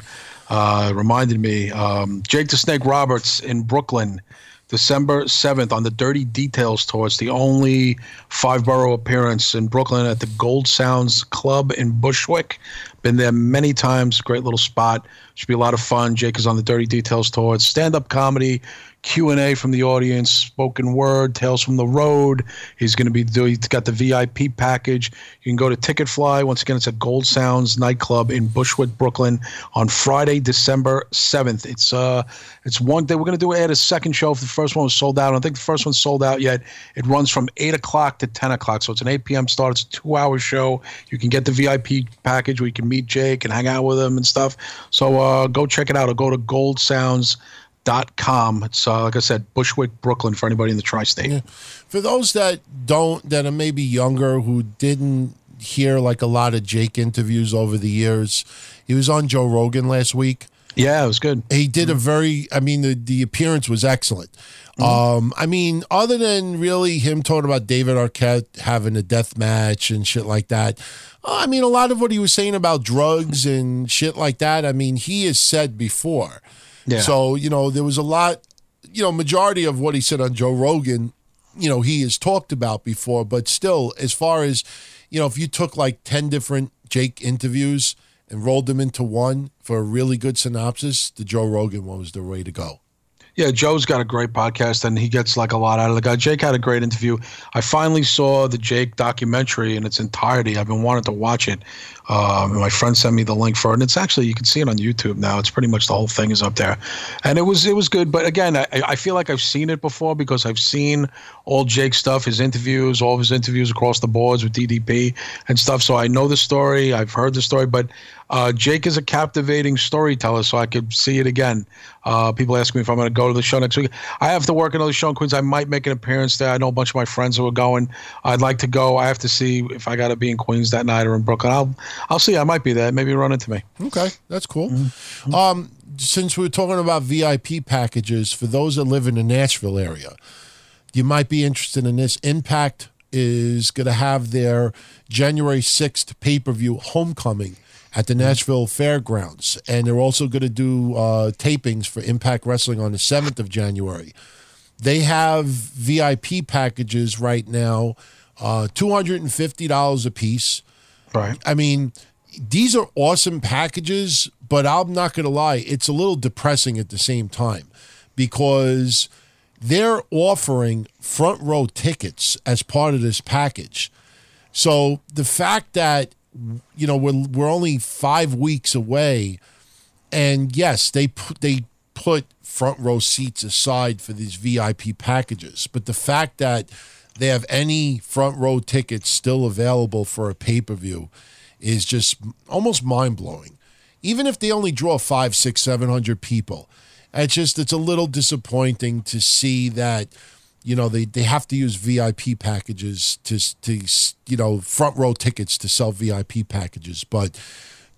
uh, reminded me. Um, Jake the Snake Roberts in Brooklyn, December 7th on the Dirty Details Tour. It's the only five borough appearance in Brooklyn at the Gold Sounds Club in Bushwick. Been there many times. Great little spot. Should be a lot of fun. Jake is on the Dirty Details Tour. It's stand up comedy. Q&A from the audience, spoken word, tales from the road. He's going to be doing, he's got the VIP package. You can go to Ticketfly. Once again, it's at Gold Sounds nightclub in Bushwick, Brooklyn on Friday, December 7th. It's uh, it's one day. We're going to do add a second show. If the first one was sold out, I don't think the first one's sold out yet. It runs from 8 o'clock to 10 o'clock. So it's an 8 p.m. start. It's a two hour show. You can get the VIP package where you can meet Jake and hang out with him and stuff. So uh, go check it out or go to Gold Sounds dot com. It's uh, like I said, Bushwick, Brooklyn, for anybody in the tri-state. For those that don't, that are maybe younger, who didn't hear like a lot of Jake interviews over the years, he was on Joe Rogan last week. Yeah, it was good. He did a very, I mean, the, the appearance was excellent. Um, I mean, other than really him talking about David Arquette having a death match and shit like that, uh, I mean, a lot of what he was saying about drugs and shit like that, I mean, he has said before. Yeah. So, you know, there was a lot, you know, majority of what he said on Joe Rogan, you know, he has talked about before, but still, as far as, you know, if you took like 10 different Jake interviews and rolled them into one for a really good synopsis, the Joe Rogan one was the way to go. Yeah, Joe's got a great podcast and he gets like a lot out of the guy. Jake had a great interview. I finally saw the Jake documentary in its entirety. I've been wanting to watch it. Um, my friend sent me the link for it, and it's actually you can see it on YouTube now. It's pretty much the whole thing is up there, and it was it was good. But again, I, I feel like I've seen it before because I've seen all Jake's stuff, his interviews, all of his interviews across the boards with DDP and stuff. So I know the story. I've heard the story, but uh, Jake is a captivating storyteller, so I could see it again. Uh, people ask me if I'm going to go to the show next week. I have to work another show in Queens. I might make an appearance there. I know a bunch of my friends who are going. I'd like to go. I have to see if I got to be in Queens that night or in Brooklyn. I'll I'll see. I might be there. Maybe run into me. Okay, that's cool. Um, since we're talking about VIP packages for those that live in the Nashville area, you might be interested in this. Impact is going to have their January 6th pay per view homecoming at the Nashville Fairgrounds. And they're also going to do uh, tapings for Impact Wrestling on the 7th of January. They have VIP packages right now, uh, $250 a piece. Right. I mean, these are awesome packages, but I'm not going to lie, it's a little depressing at the same time because they're offering front row tickets as part of this package. So the fact that you know we're we're only 5 weeks away and yes, they put they put front row seats aside for these VIP packages, but the fact that they have any front row tickets still available for a pay-per-view is just almost mind blowing. Even if they only draw five, six, seven hundred people, It's just it's a little disappointing to see that you know they, they have to use VIP packages to to you know front row tickets to sell VIP packages, but.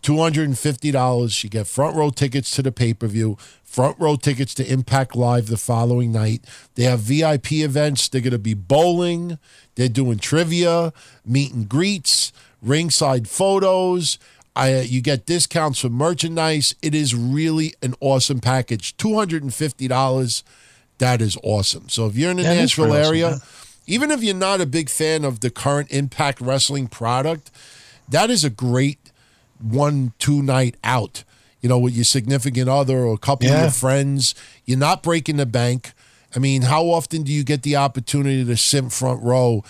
$250 you get front row tickets to the pay-per-view front row tickets to impact live the following night. They have vip events. They're going to be bowling. They're doing trivia meet and greets ringside photos. I, uh, you get discounts for merchandise. It is really an awesome package. $250 that is awesome so if you're in the Yeah, nashville awesome, area yeah. even if you're not a big fan of the current impact wrestling product that is a great one two night out you know with your significant other or a couple of your friends you're not breaking the bank i mean how often do you get the opportunity to sit front row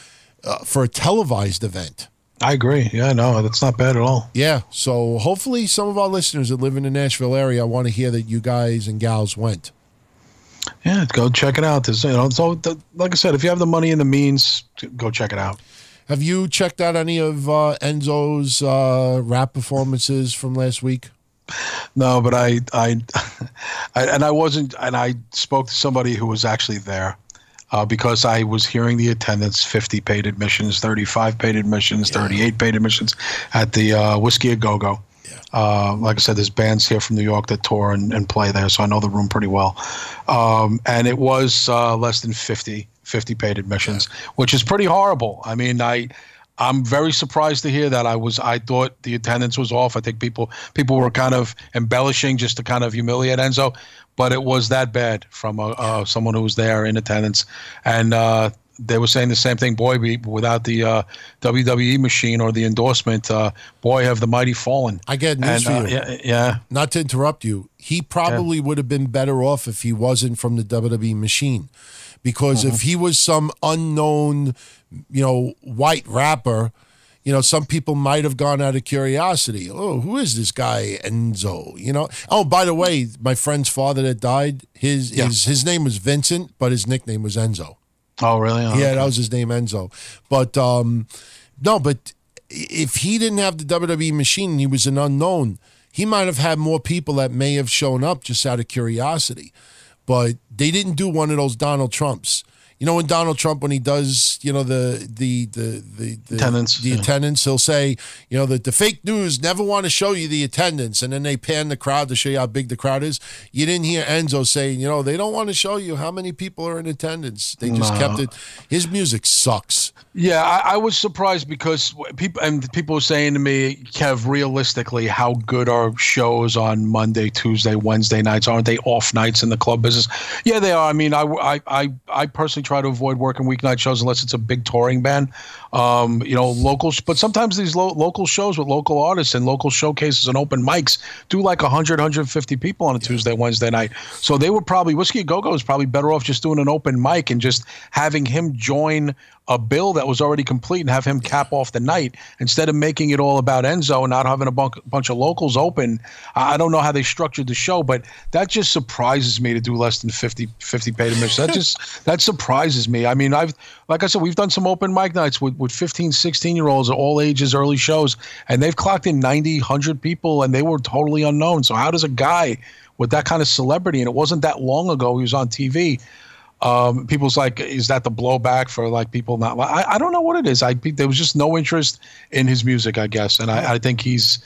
uh, for a televised event I agree. Yeah, no, that's not bad at all. yeah so hopefully some of our listeners that live in the nashville area I want to hear that you guys and gals went Yeah, go check it out. There's, you know, so like I said, if you have the money and the means, go check it out. have you checked out any of uh, enzo's uh, rap performances from last week No, but I, I, [laughs] I, and I wasn't, and I spoke to somebody who was actually there. Uh, because I was hearing the attendance 50 paid admissions, 35 paid admissions, 38 paid admissions at the uh, Whiskey a Go Go. Uh, like I said, there's bands here from New York that tour and, and play there, so I know the room pretty well. Um, and it was uh, less than 50, 50 paid admissions, which is pretty horrible. I mean, I, I'm very surprised to hear that. I was, I thought the attendance was off. I think people, people were kind of embellishing just to kind of humiliate Enzo, but it was that bad from a, uh, someone who was there in attendance, and uh, they were saying the same thing. Boy, we, without the uh, WWE machine or the endorsement, uh, boy, have the mighty fallen. I get news And, for you. uh, yeah, yeah, not to interrupt you, he probably would have been better off if he wasn't from the WWE machine. Because if he was some unknown, you know, white rapper, you know, some people might have gone out of curiosity. Oh, who is this guy Enzo? You know. Oh, by the way, my friend's father that died, his Yeah. his his name was Vincent, but his nickname was Enzo. Oh, really? Oh, Yeah, okay. that was his name, Enzo. But um, no, but if he didn't have the WWE machine and he was an unknown, he might have had more people that may have shown up just out of curiosity. But they didn't do one of those Donald Trumps. You know, when Donald Trump, when he does, you know, the the the the, the Attendance, the yeah. attendance, he'll say, you know, that the fake news never want to show you the attendance, and then they pan the crowd to show you how big the crowd is. You didn't hear Enzo saying, you know, they don't want to show you how many people are in attendance. They just No. kept it. His music sucks. Yeah, I, I was surprised because people and people were saying to me, Kev, realistically, how good are shows on Monday, Tuesday, Wednesday nights? Aren't they off nights in the club business? Yeah, they are. I mean, I, I, I, I personally try to avoid working weeknight shows unless it's a big touring band. Um, you know, local, but sometimes these lo- local shows with local artists and local showcases and open mics do like 100, 150 people on a Tuesday, Wednesday night. So they were probably, Whiskey Go Go is probably better off just doing an open mic and just having him join a bill that was already complete and have him cap off the night instead of making it all about Enzo and not having a bunk, bunch of locals open. I I don't know how they structured the show, but that just surprises me to do less than 50, 50 paid admissions. That just [laughs] that surprises me. I mean, I've like I said, we've done some open mic nights with, with 15, 16 year olds at all ages, early shows, and they've clocked in 90, 100 people, and they were totally unknown. So how does a guy with that kind of celebrity, and it wasn't that long ago he was on TV, um, people's like, is that the blowback for like people not? I, I don't know what it is. I there was just no interest in his music, I guess, and I, I think he's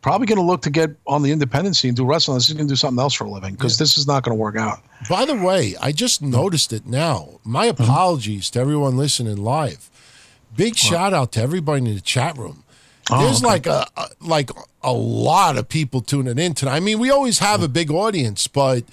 probably going to look to get on the independent scene, do wrestling. He's going to do something else for a living because this is not going to work out. By the way, I just noticed it now. My apologies to everyone listening live. Big shout out to everybody in the chat room. There's like a, a like a lot of people tuning in tonight. I mean, we always have a big audience, but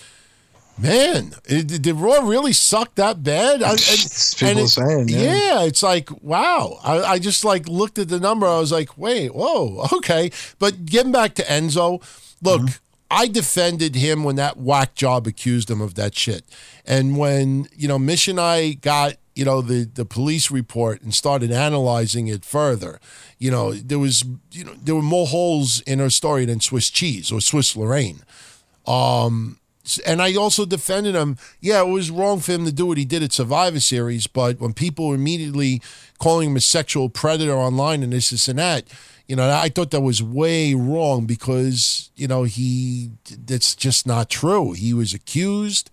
man, it, did Raw really suck that bad? I, and, People it- saying, yeah. yeah, it's like wow. I, I just like looked at the number. I was like, wait, whoa, [laughs] okay. But getting back to Enzo, look, I defended him when that whack job accused him of that shit, and when you know Mish and I got you know the the police report and started analyzing it further, you know there was you know there were more holes in her story than Swiss cheese or Swiss Lorraine. Um, and I also defended him. Yeah, it was wrong for him to do what he did at Survivor Series, but when people were immediately calling him a sexual predator online and this, this, and that, You know, I thought that was way wrong because you know he that's just not true. He was accused.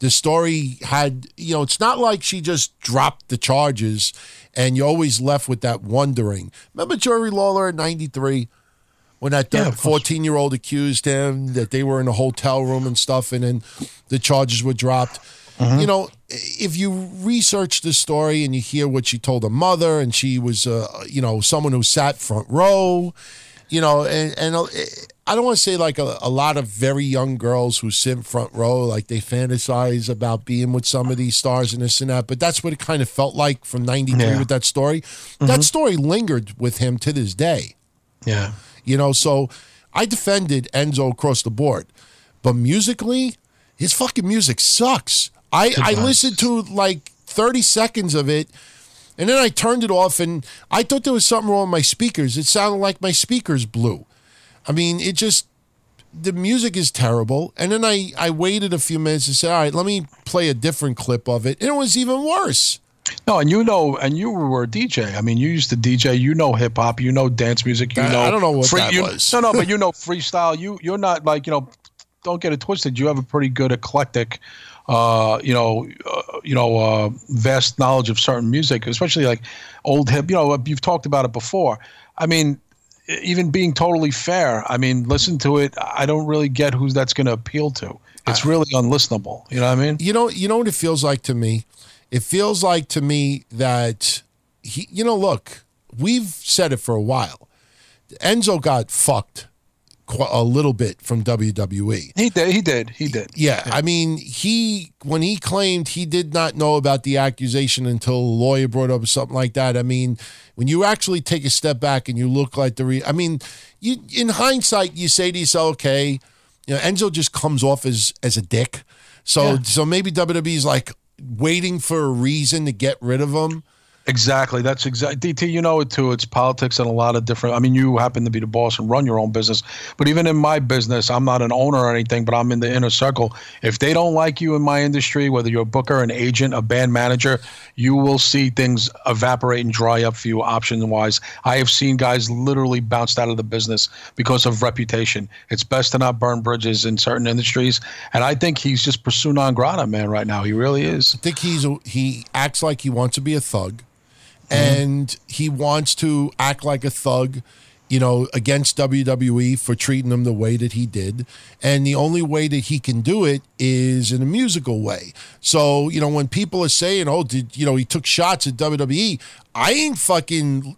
The story had, you know, it's not like she just dropped the charges and you're always left with that wondering. Remember Jerry Lawler in 93 when that Yeah, 14 year old accused him that they were in a hotel room and stuff and then the charges were dropped? Mm-hmm. You know, if you research the story and you hear what she told her mother, and she was, uh, you know, someone who sat front row, you know, and, and uh, I don't want to say like a, a lot of very young girls who sit front row, like they fantasize about being with some of these stars and this and that, but that's what it kind of felt like from 93 Yeah. with that story. That story lingered with him to this day. Yeah. You know, so I defended Enzo across the board. But musically, his fucking music sucks. I, I listened to like 30 seconds of it and then I turned it off and I thought there was something wrong with my speakers. It sounded like my speakers blew. I mean, it just the music is terrible. And then I, I waited a few minutes and said, all right, let me play a different clip of it. And it was even worse. No, and you know, and you were a DJ. I mean, you used to DJ. You know hip hop. You know dance music. You I- know. I don't know what that you- was. No, no, but you [laughs] know freestyle. You you're not like you know. Don't get it twisted. You have a pretty good eclectic, uh, you know, uh, you know, uh, vast knowledge of certain music, especially like old hip. You know, you've talked about it before. I mean, even being totally fair. I mean, listen to it. I don't really get who that's going to appeal to. It's really unlistenable. You know what I mean? you know you know what it feels like to me it feels like to me that he you know look we've said it for a while enzo got fucked a little bit from wwe He did. He did. He did. yeah, I mean, he when he claimed he did not know about the accusation until a lawyer brought up something like that. I mean, when you actually take a step back and you look like the re- I mean, you in hindsight you say to yourself, okay, you know, Enzo just comes off as as a dick. So so maybe WWE's like waiting for a reason to get rid of him. Exactly. That's exactly DT. You know it too. It's politics and a lot of different. I mean, you happen to be the boss and run your own business, but even in my business, I'm not an owner or anything, but I'm in the inner circle. If they don't like you in my industry, whether you're a booker, an agent, a band manager, you will see things evaporate and dry up for you option wise. I have seen guys literally bounced out of the business because of reputation. It's best to not burn bridges in certain industries, and I think he's just persona non grata, man. Right now, he really is. I think he's he acts like he wants to be a thug, Mm-hmm. and he wants to act like a thug, you know, against WWE for treating them the way that he did. And the only way that he can do it is in a musical way. So you know, when people are saying, "Oh, did you know he took shots at WWE?" I ain't fucking.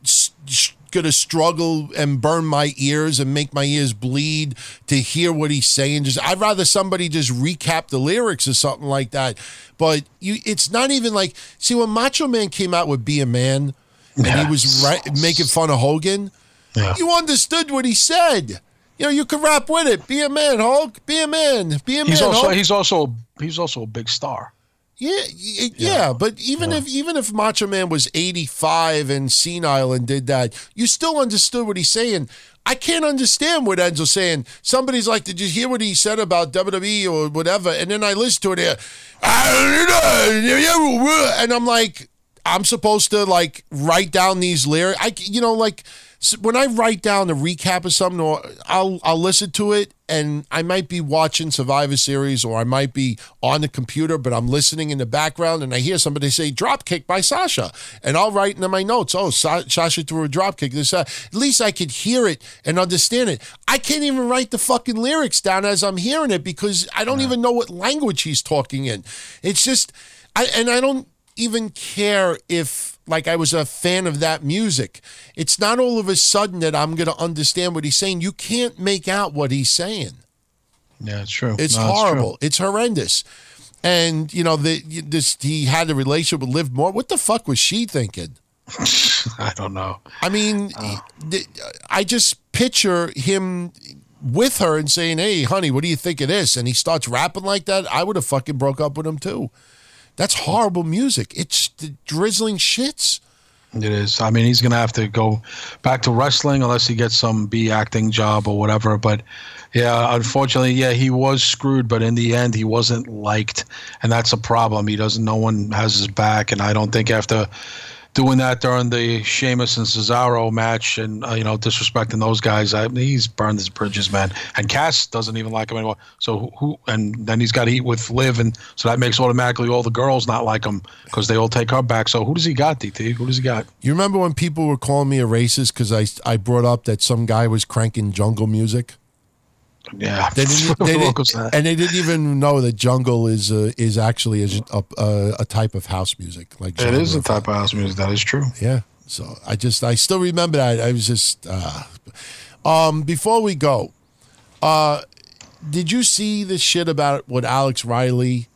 Sh- Gonna struggle and burn my ears and make my ears bleed to hear what he's saying. Just I'd rather somebody just recap the lyrics or something like that. But you, it's not even like see when Macho Man came out with "Be a Man" and he was right, making fun of Hogan. Yeah. You understood what he said. You know, you could rap with it. Be a man, Hulk. Be a man. Be a He's man. also Hulk. he's also he's also a big star. Yeah, y- yeah, but even if even if Macho Man was 85 and senile and did that, you still understood what he's saying. I can't understand what Enzo's saying. Somebody's like, "Did you hear what he said about WWE or whatever?" And then I listen to it, and I'm like, I'm supposed to like write down these lyrics. I, you know, like when I write down a recap of something, or I'll I'll listen to it, and I might be watching Survivor Series, or I might be on the computer, but I'm listening in the background, and I hear somebody say "drop kick" by Sasha, and I'll write in my notes, "Oh, Sa- Sasha threw a drop kick." This, uh, at least I could hear it and understand it. I can't even write the fucking lyrics down as I'm hearing it because I don't even know what language he's talking in. It's just, I and I don't even care if like I was a fan of that music. It's not all of a sudden that I'm going to understand what he's saying. You can't make out what he's saying. Yeah, it's true. It's No, horrible. It's horrendous. And you know the this he had a relationship with Liv Moore. What the fuck was she thinking? [laughs] I don't know. I mean, uh. th- I just picture him with her and saying, "Hey, honey, what do you think of this?" And he starts rapping like that. I would have fucking broke up with him too. That's horrible music. It's drizzling shits. It is. I mean, he's going to have to go back to wrestling unless he gets some B acting job or whatever. But yeah, unfortunately, yeah, he was screwed. But in the end, he wasn't liked, and that's a problem. He doesn't. No one has his back, and I don't think after doing that during the Sheamus and Cesaro match, and uh, you know disrespecting those guys. I he's burned his bridges, man. And Cass doesn't even like him anymore. So who? And then he's got to eat with Liv, and so that makes automatically all the girls not like him because they all take her back. So who does he got, DT? Who does he got? You remember when people were calling me a racist because I I brought up that some guy was cranking jungle music? Yeah, They didn't, [laughs] they didn't, and they didn't even know that jungle is uh, is actually a, a, a type of house music. Like it is a type of house music. That is true. Yeah. So I just I still remember that. I was just uh um before we go, uh did you see the shit about what Alex Riley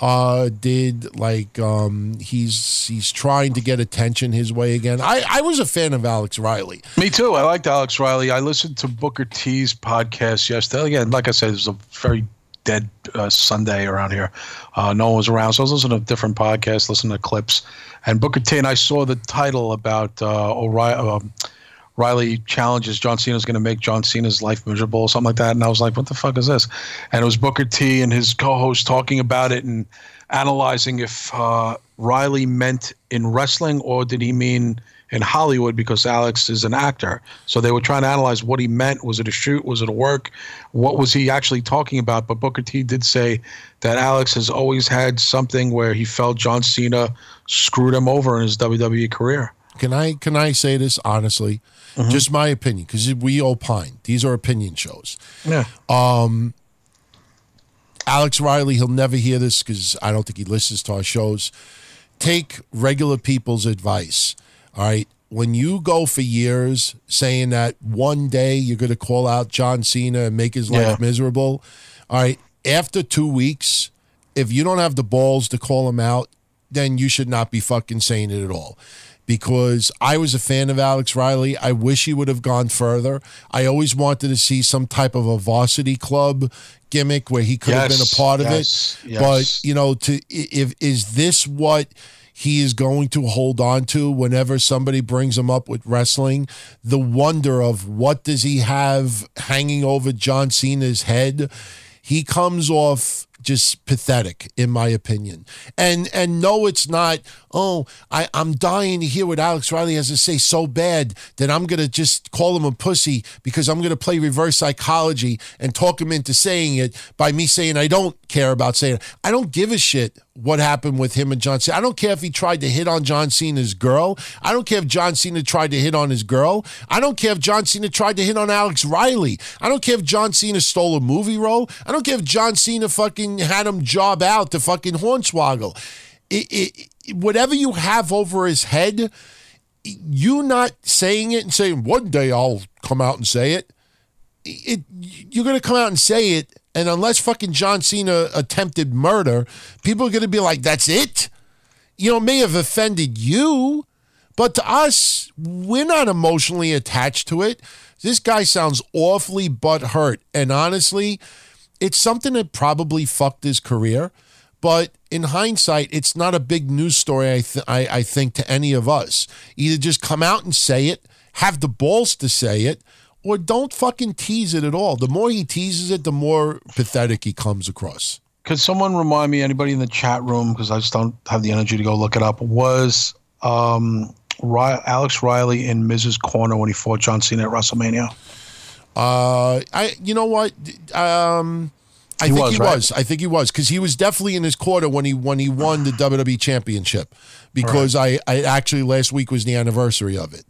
uh did like um he's he's trying to get attention his way again. I I was a fan of Alex Riley. Me too. I liked Alex Riley. I listened to Booker T's podcast yesterday. Again, like I said, it was a very dead uh, Sunday around here. Uh, no one was around, so I was listening to different podcasts, listening to clips. And Booker T and I saw the title about uh, O'Reilly. Um, Riley challenges John Cena's going to make John Cena's life miserable or something like that. And I was like, what the fuck is this? And it was Booker T and his co host talking about it and analyzing if uh, Riley meant in wrestling or did he mean in Hollywood because Alex is an actor. So they were trying to analyze what he meant. Was it a shoot? Was it a work? What was he actually talking about? But Booker T did say that Alex has always had something where he felt John Cena screwed him over in his WWE career. Can I can I say this honestly? Mm-hmm. Just my opinion because we opine. These are opinion shows. Yeah. Um, Alex Riley, he'll never hear this because I don't think he listens to our shows. Take regular people's advice. All right. When you go for years saying that one day you're going to call out John Cena and make his life Yeah. miserable, all right. After two weeks, if you don't have the balls to call him out, then you should not be fucking saying it at all. Because I was a fan of Alex Riley. I wish he would have gone further. I always wanted to see some type of a varsity club gimmick where he could have been a part of yes, it. yes. But you know, to if is this what he is going to hold on to whenever somebody brings him up with wrestling? The wonder of what does he have hanging over John Cena's head? He comes off just pathetic in my opinion. And and no it's not, oh, I, I'm dying to hear what Alex Riley has to say so bad that I'm gonna just call him a pussy because I'm gonna play reverse psychology and talk him into saying it by me saying I don't care about saying it. I don't give a shit what happened with him and John Cena. I don't care if he tried to hit on John Cena's girl. I don't care if John Cena tried to hit on his girl. I don't care if John Cena tried to hit on Alex Riley. I don't care if John Cena stole a movie role. I don't care if John Cena fucking had him job out to fucking hornswoggle. It, it, it- whatever you have over his head, you not saying it and saying one day I'll come out and say it. It you're gonna come out and say it, and unless fucking John Cena attempted murder, people are gonna be like, "That's it." You know, it may have offended you, but to us, we're not emotionally attached to it. This guy sounds awfully butthurt, and honestly, it's something that probably fucked his career. But in hindsight, it's not a big news story. I, th- I I think to any of us, either just come out and say it, have the balls to say it, or don't fucking tease it at all. The more he teases it, the more pathetic he comes across. Could someone remind me, anybody in the chat room, because I just don't have the energy to go look it up, was um, Ry- Alex Riley in Miz's Corner when he fought John Cena at WrestleMania? Uh, I you know what? Um, I He think was, he right? was. I think he was because he was definitely in his quarter when he when he won the WWE Championship. Because I, I actually last week was the anniversary of it.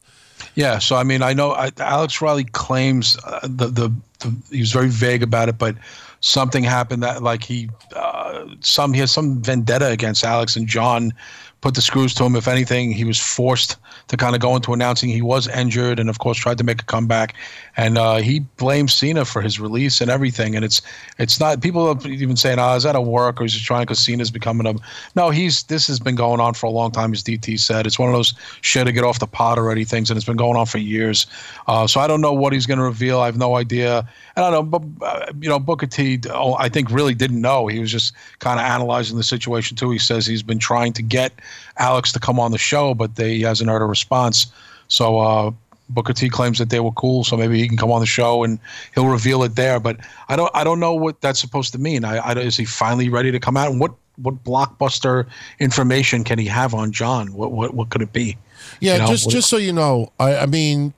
Yeah, so I mean, I know I, Alex Riley claims uh, the, the the he was very vague about it, but something happened that like he uh, some he has some vendetta against Alex and John put the screws to him. If anything, he was forced to kind of go into announcing he was injured, and of course tried to make a comeback. And uh, he blames Cena for his release and everything. And it's it's not people are even saying, "Oh, is that a work or is he trying because Cena's becoming a?" No, he's this has been going on for a long time. As DT said, it's one of those shit to get off the pot already things, and it's been going on for years. Uh, so I don't know what he's going to reveal. I have no idea. And I don't know, but uh, you know, Booker T, oh, I think really didn't know. He was just kind of analyzing the situation too. He says he's been trying to get Alex to come on the show, but they, he hasn't heard a response. So uh, Booker T claims that they were cool, so maybe he can come on the show and he'll reveal it there. But I don't, I don't know what that's supposed to mean. I, I is he finally ready to come out? And what what blockbuster information can he have on John? What what what could it be? Yeah, You know, just just so you know, I, I mean,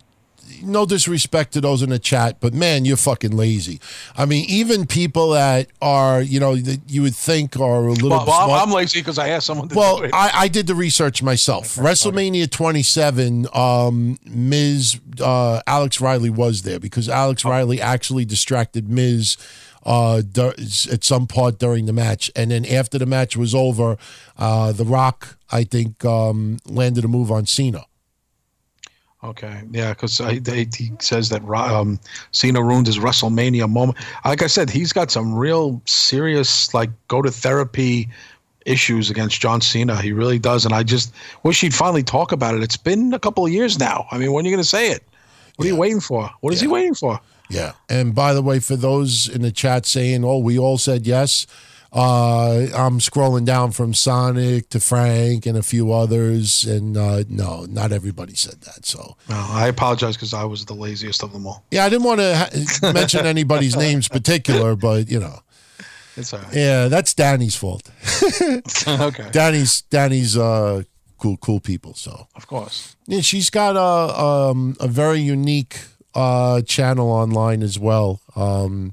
no disrespect to those in the chat, but man, you're fucking lazy. I mean, even people that are, you know, that you would think are a little. Well, I'm lazy because I asked someone to well, do it. I, I did the research myself. WrestleMania 27, um, Miz Uh, Alex Riley was there because Alex Riley actually distracted Miz Uh, at some part during the match, and then after the match was over, uh, The Rock, I think, um, landed a move on Cena. Okay, yeah, because he says that um, Cena ruined his WrestleMania moment. Like I said, he's got some real serious, like, go to therapy issues against John Cena. He really does, and I just wish he'd finally talk about it. It's been a couple of years now. I mean, when are you going to say it? What are you waiting for? What is he waiting for? Yeah. And by the way, for those in the chat saying, "Oh, we all said yes," uh, I'm scrolling down from Sonic to Frank and a few others, and uh, no, not everybody said that. So No, I apologize because I was the laziest of them all. yeah, I didn't want to ha- [laughs] mention anybody's names particular, but you know, It's all right. yeah, that's Danny's fault. [laughs] okay, Danny's Danny's uh, cool cool people. So of course. yeah, she's got a um, a very unique uh, channel online as well. Um,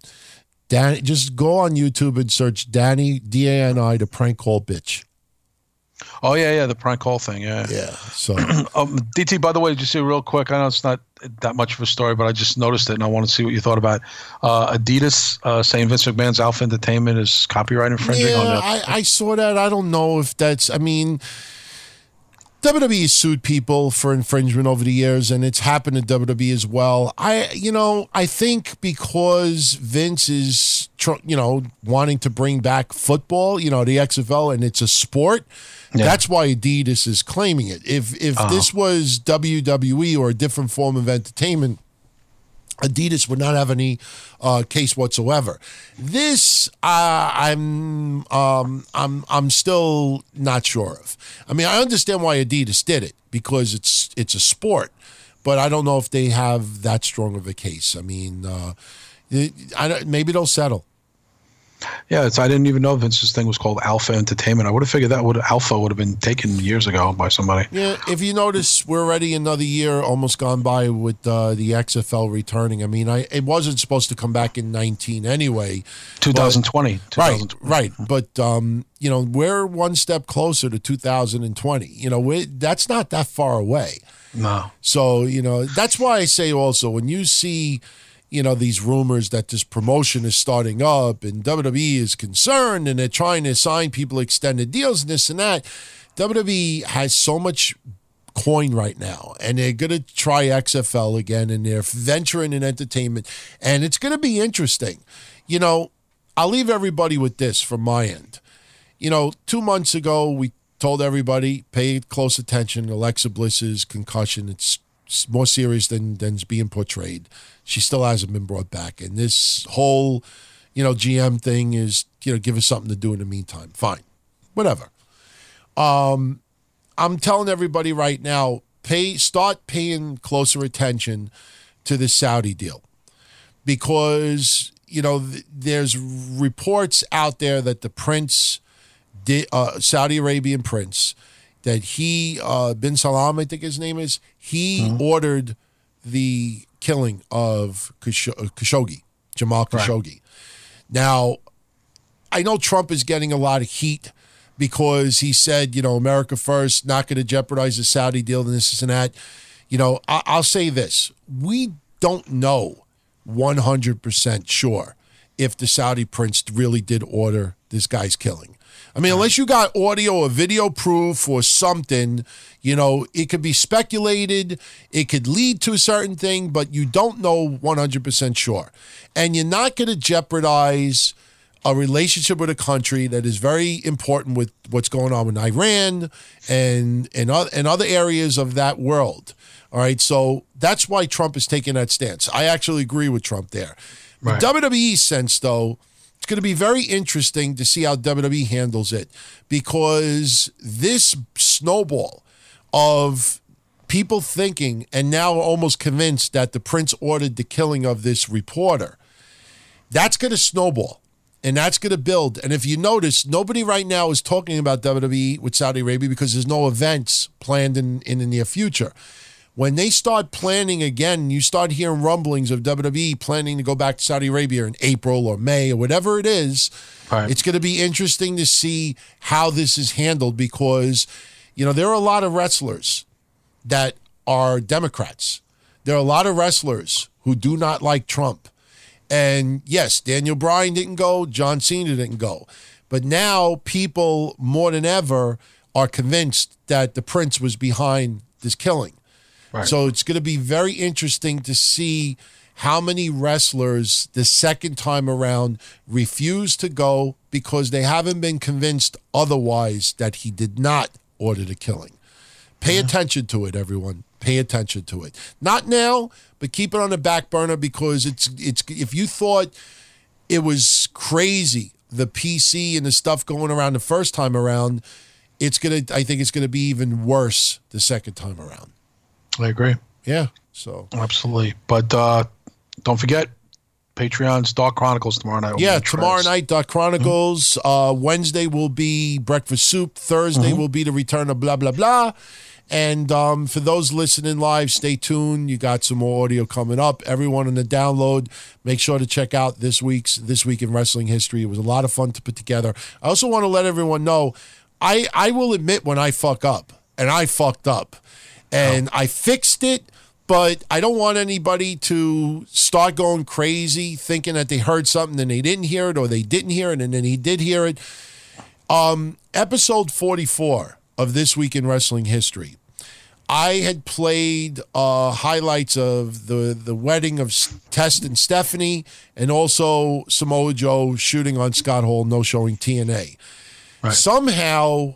Danny, just go on YouTube and search Danny D A N I the prank call bitch. Oh yeah, yeah, the prank call thing. Yeah. Yeah. So [clears throat] Um, DT, by the way, just see real quick. I know it's not that much of a story, but I just noticed it and I want to see what you thought about. Uh, Adidas uh, saying Vince McMahon's Alpha Entertainment is copyright infringing on yeah, that. I, I saw that. I don't know if that's. I mean. WWE sued people for infringement over the years, and it's happened to WWE as well. I, you know, I think because Vince is, tr- you know, wanting to bring back football, you know, the XFL, and it's a sport. That's why Adidas is claiming it. If if uh-huh. this was WWE or a different form of entertainment, Adidas would not have any uh, case whatsoever. This uh, I'm um, I'm I'm still not sure of. I mean, I understand why Adidas did it because it's it's a sport, but I don't know if they have that strong of a case. I mean, uh, I maybe they'll settle. Yeah, it's, I didn't even know Vince's thing was called Alpha Entertainment. I would have figured that would Alpha would have been taken years ago by somebody. Yeah, if you notice, we're already another year almost gone by with uh, the XFL returning. I mean, I it wasn't supposed to come back in 19 anyway. 2020. Right, 2020. right. But um, you know, we're one step closer to 2020. You know, that's not that far away. No. So you know, that's why I say also when you see, you know, these rumors that this promotion is starting up and WWE is concerned and they're trying to sign people extended deals and this and that. WWE has so much coin right now and they're going to try XFL again and they're venturing in entertainment and it's going to be interesting. You know, I'll leave everybody with this from my end. You know, two months ago, we told everybody pay close attention. Alexa Bliss's concussion, it's more serious than than's being portrayed. She still hasn't been brought back. And this whole, you know, GM thing is, you know, give us something to do in the meantime. Fine. Whatever. Um, I'm telling everybody right now, pay start paying closer attention to the Saudi deal because you know th- there's reports out there that the prince, uh, Saudi Arabian prince, that he uh, bin Salam, I think his name is, he ordered the killing of uh, Khashoggi, Jamal Khashoggi. Now, I know Trump is getting a lot of heat because he said, you know, America first, not going to jeopardize the Saudi deal and this and that. You know, I- I'll say this: we don't know 100% sure if the Saudi prince really did order this guy's killing. I mean, unless you got audio or video proof or something, you know, it could be speculated, it could lead to a certain thing, but you don't know 100% sure. And you're not going to jeopardize a relationship with a country that is very important with what's going on in Iran and and, and other areas of that world. All right, so that's why Trump is taking that stance. I actually agree with Trump there. Right. The WWE sense, though, it's going to be very interesting to see how WWE handles it because this snowball of people thinking and now almost convinced that the prince ordered the killing of this reporter that's going to snowball And that's going to build. And if you notice, nobody right now is talking about WWE with Saudi Arabia because there's no events planned in, in the near future. When they start planning again, you start hearing rumblings of WWE planning to go back to Saudi Arabia in April or May or whatever it is. Right. It's going to be interesting to see how this is handled because, you know, there are a lot of wrestlers that are Democrats. There are a lot of wrestlers who do not like Trump. And yes, Daniel Bryan didn't go, John Cena didn't go. But now people more than ever are convinced that the prince was behind this killing. Right. So it's going to be very interesting to see how many wrestlers the second time around refuse to go because they haven't been convinced otherwise that he did not order the killing. Pay attention to it, everyone. Pay attention to it. Not now, but keep it on the back burner because it's it's if you thought it was crazy the PC and the stuff going around the first time around, it's gonna I think it's gonna be even worse the second time around. I agree. Yeah. So Absolutely. But uh, don't forget, Patreon's Dark Chronicles tomorrow night. yeah, tomorrow night Dark Chronicles. Uh, Wednesday will be Breakfast Soup. Thursday will be the return of blah blah blah. And um, for those listening live, stay tuned. You got some more audio coming up. Everyone in the download, make sure to check out this week's This Week in Wrestling History. It was a lot of fun to put together. I also want to let everyone know, I I will admit when I fuck up, and I fucked up, and I fixed it. But I don't want anybody to start going crazy thinking that they heard something and they didn't hear it or they didn't hear it and then he did hear it. Um, episode 44 of This Week in Wrestling History. I had played uh, highlights of the, the wedding of Test and Stephanie and also Samoa Joe shooting on Scott Hall, no showing TNA. Somehow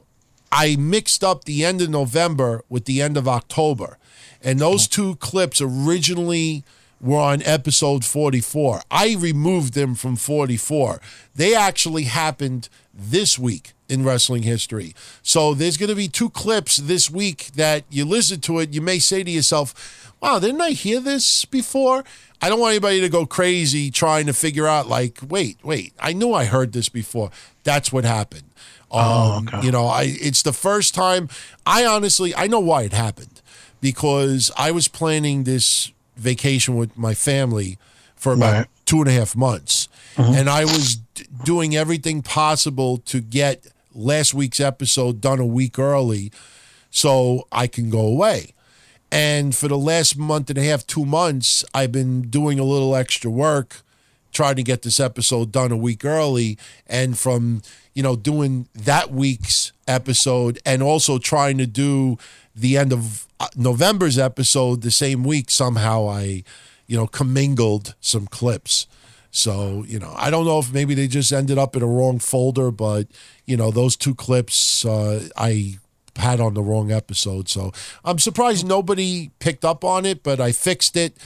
I mixed up the end of November with the end of October. And those two clips originally were on episode 44. I removed them from 44. They actually happened this week in wrestling history. So there's going to be two clips this week that you listen to it, you may say to yourself, wow, didn't I hear this before? I don't want anybody to go crazy trying to figure out, like, wait, wait, I knew I heard this before. That's what happened. Um, You know, I it's the first time. I honestly, I know why it happened because I was planning this vacation with my family for about Right. two and a half months, and I was d- doing everything possible to get last week's episode done a week early, so I can go away. And for the last month and a half, two months, I've been doing a little extra work, trying to get this episode done a week early. And from, you know, doing that week's episode and also trying to do the end of uh, November's episode the same week, somehow I, you know, commingled some clips. So, you know, I don't know if maybe they just ended up in a wrong folder, but, you know, those two clips uh, I had on the wrong episode. So I'm surprised nobody picked up on it, but I fixed it.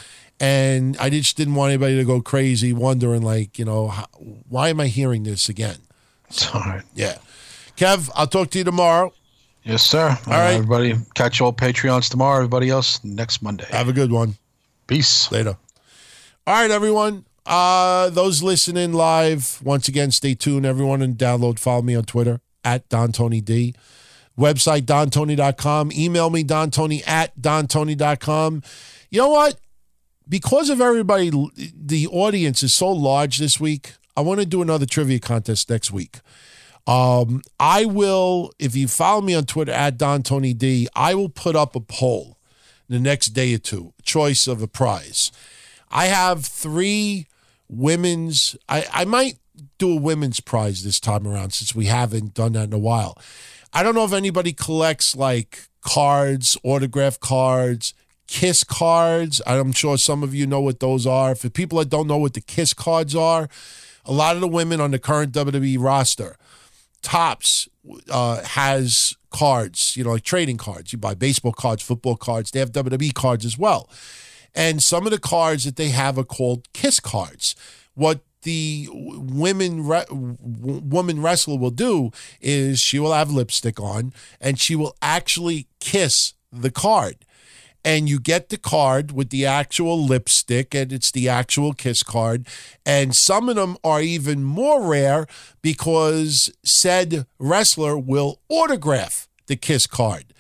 And I just didn't want anybody to go crazy wondering, like, you know, how, why am I hearing this again? It's all right. Yeah. Kev, I'll talk to you tomorrow. Yes, sir. All right. Everybody, catch all Patreons tomorrow. Everybody else next Monday. Have a good one. Peace. Later. All right, everyone. Uh, those listening live, once again, stay tuned. Everyone and download, follow me on Twitter at Don Tony D. Website, dontony.com. Email me, dontony at dontony.com. You know what? Because of everybody, the audience is so large this week, I want to do another trivia contest next week. Um, I will, if you follow me on Twitter at Don Tony D, I will put up a poll the next day or two, choice of a prize. I have three women's. I, I might do a women's prize this time around since we haven't done that in a while. I don't know if anybody collects like cards, autograph cards, kiss cards. I'm sure some of you know what those are. For people that don't know what the kiss cards are, a lot of the women on the current WWE roster, Topps uh, has cards, you know, like trading cards. You buy baseball cards, football cards. They have WWE cards as well. And some of the cards that they have are called kiss cards. What the women re- woman wrestler will do is she will have lipstick on and she will actually kiss the card. And you get the card with the actual lipstick and it's the actual kiss card. And some of them are even more rare because said wrestler will autograph the kiss card.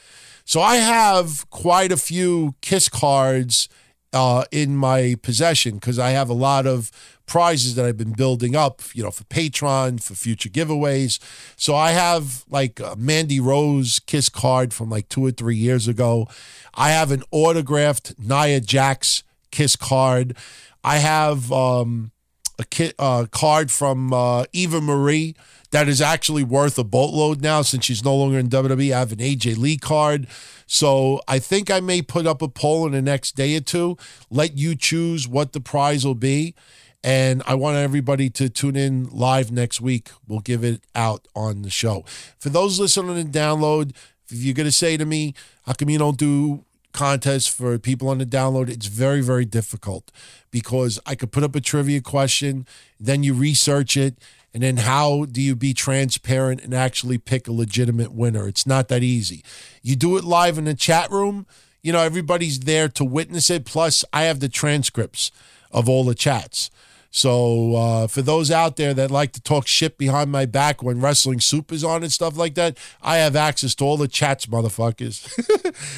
So i have quite a few kiss cards uh, in my possession because i have a lot of prizes that I've been building up, you know, for Patreon, for future giveaways. So I have like a Mandy Rose kiss card from like two or three years ago. I have an autographed Nia Jax kiss card. I have um, a ki- uh, card from uh, Eva Marie that is actually worth a boatload now since she's no longer in WWE. I have an AJ Lee card. So I think I may put up a poll in the next day or two, let you choose what the prize will be. And I want everybody to tune in live next week. We'll give it out on the show. For those listening and download, if you're going to say to me, how come you don't do contests for people on the download? It's very, very difficult because I could put up a trivia question, then you research it, and then how do you be transparent and actually pick a legitimate winner? It's not that easy. You do it live in the chat room, you know, everybody's there to witness it. Plus, I have the transcripts of all the chats. So uh, for those out there that like to talk shit behind my back when wrestling soup is on and stuff like that, I have access to all the chats, motherfuckers.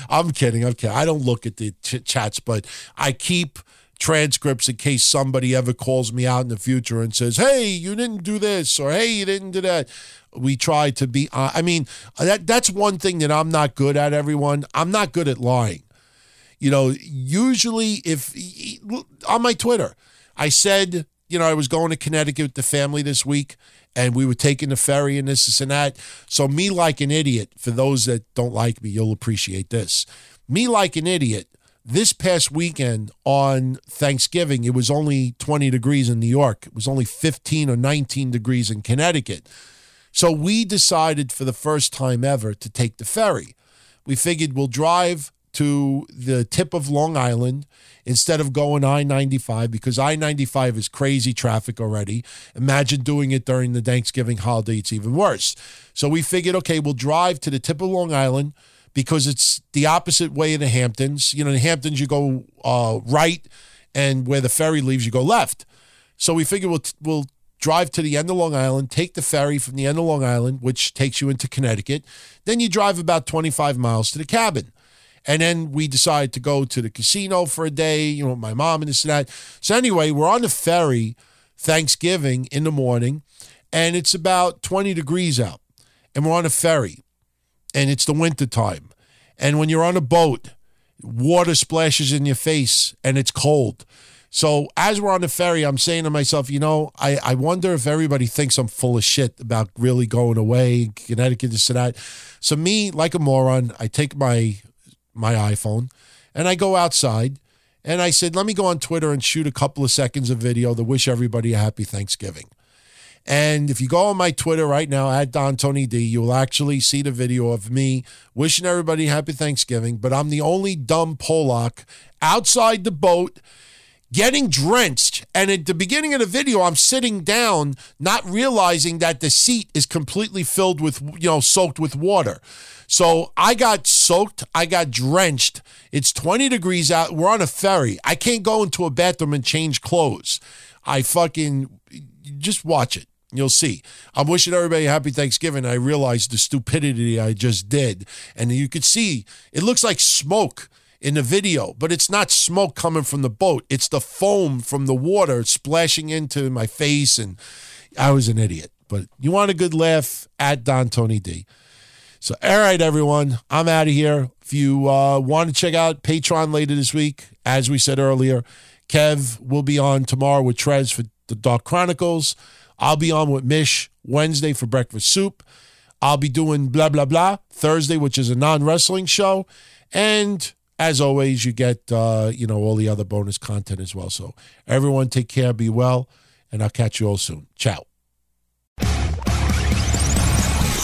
[laughs] I'm kidding. I'm kidding. I don't look at the ch- chats, but I keep transcripts in case somebody ever calls me out in the future and says, "Hey, you didn't do this," or "Hey, you didn't do that." We try to be. Uh, I mean, that that's one thing that I'm not good at. Everyone, I'm not good at lying. You know, usually if on my Twitter. I said, you know, I was going to Connecticut with the family this week and we were taking the ferry and this, this, and that. So, me like an idiot, for those that don't like me, you'll appreciate this. Me like an idiot, this past weekend on Thanksgiving, it was only 20 degrees in New York. It was only 15 or 19 degrees in Connecticut. So, we decided for the first time ever to take the ferry. We figured we'll drive to the tip of Long Island instead of going I 95 because I 95 is crazy traffic already. Imagine doing it during the Thanksgiving holiday, it's even worse. So we figured, okay, we'll drive to the tip of Long Island because it's the opposite way of the Hamptons. You know, in the Hamptons, you go uh, right, and where the ferry leaves, you go left. So we figured we'll, we'll drive to the end of Long Island, take the ferry from the end of Long Island, which takes you into Connecticut. Then you drive about 25 miles to the cabin. And then we decided to go to the casino for a day, you know, my mom and this and that. So anyway, we're on the ferry Thanksgiving in the morning, and it's about 20 degrees out. And we're on a ferry, and it's the winter time. And when you're on a boat, water splashes in your face and it's cold. So as we're on the ferry, I'm saying to myself, you know, I, I wonder if everybody thinks I'm full of shit about really going away, Connecticut, this and that. So me, like a moron, I take my my iPhone, and I go outside and I said, let me go on Twitter and shoot a couple of seconds of video to wish everybody a happy Thanksgiving. And if you go on my Twitter right now at Don Tony D, you'll actually see the video of me wishing everybody happy Thanksgiving. But I'm the only dumb Polak outside the boat getting drenched. And at the beginning of the video, I'm sitting down, not realizing that the seat is completely filled with, you know, soaked with water. So I got soaked. I got drenched. It's 20 degrees out. We're on a ferry. I can't go into a bathroom and change clothes. I fucking just watch it. You'll see. I'm wishing everybody happy Thanksgiving. I realized the stupidity I just did. And you could see it looks like smoke in the video, but it's not smoke coming from the boat. It's the foam from the water splashing into my face. And I was an idiot. But you want a good laugh at Don Tony D. So, all right, everyone, I'm out of here. If you uh, want to check out Patreon later this week, as we said earlier, Kev will be on tomorrow with Trez for the Dark Chronicles. I'll be on with Mish Wednesday for Breakfast Soup. I'll be doing blah, blah, blah Thursday, which is a non wrestling show. And as always, you get, uh, you know, all the other bonus content as well. So, everyone, take care, be well, and I'll catch you all soon. Ciao.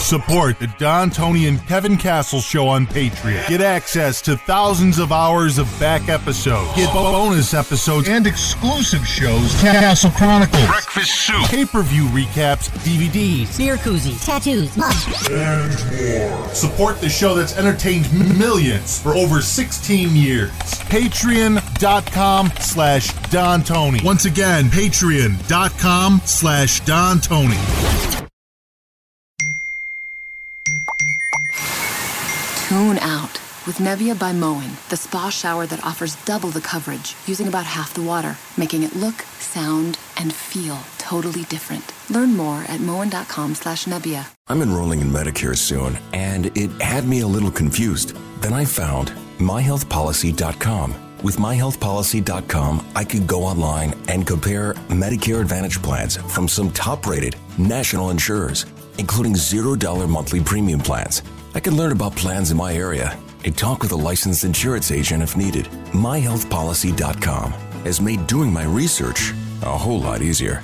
Support the Don Tony and Kevin Castle Show on Patreon. Get access to thousands of hours of back episodes. Get bonus episodes and exclusive shows. Castle Chronicles, Breakfast Soup, pay-per-view recaps, DVDs, beer koozies, tattoos, and more. Support the show that's entertained millions for over 16 years. Patreon.com slash Don Tony. Once again, patreon.com slash Don Tony. Tune out with Nebia by Moen, the spa shower that offers double the coverage using about half the water, making it look, sound, and feel totally different. Learn more at moen.com slash Nebia. I'm enrolling in Medicare soon, and it had me a little confused. Then I found myhealthpolicy.com. With myhealthpolicy.com, I could go online and compare Medicare Advantage plans from some top rated national insurers, including $0 monthly premium plans. I can learn about plans in my area and talk with a licensed insurance agent if needed. MyHealthPolicy.com has made doing my research a whole lot easier.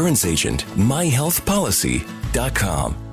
insurance agent. myhealthpolicy.com.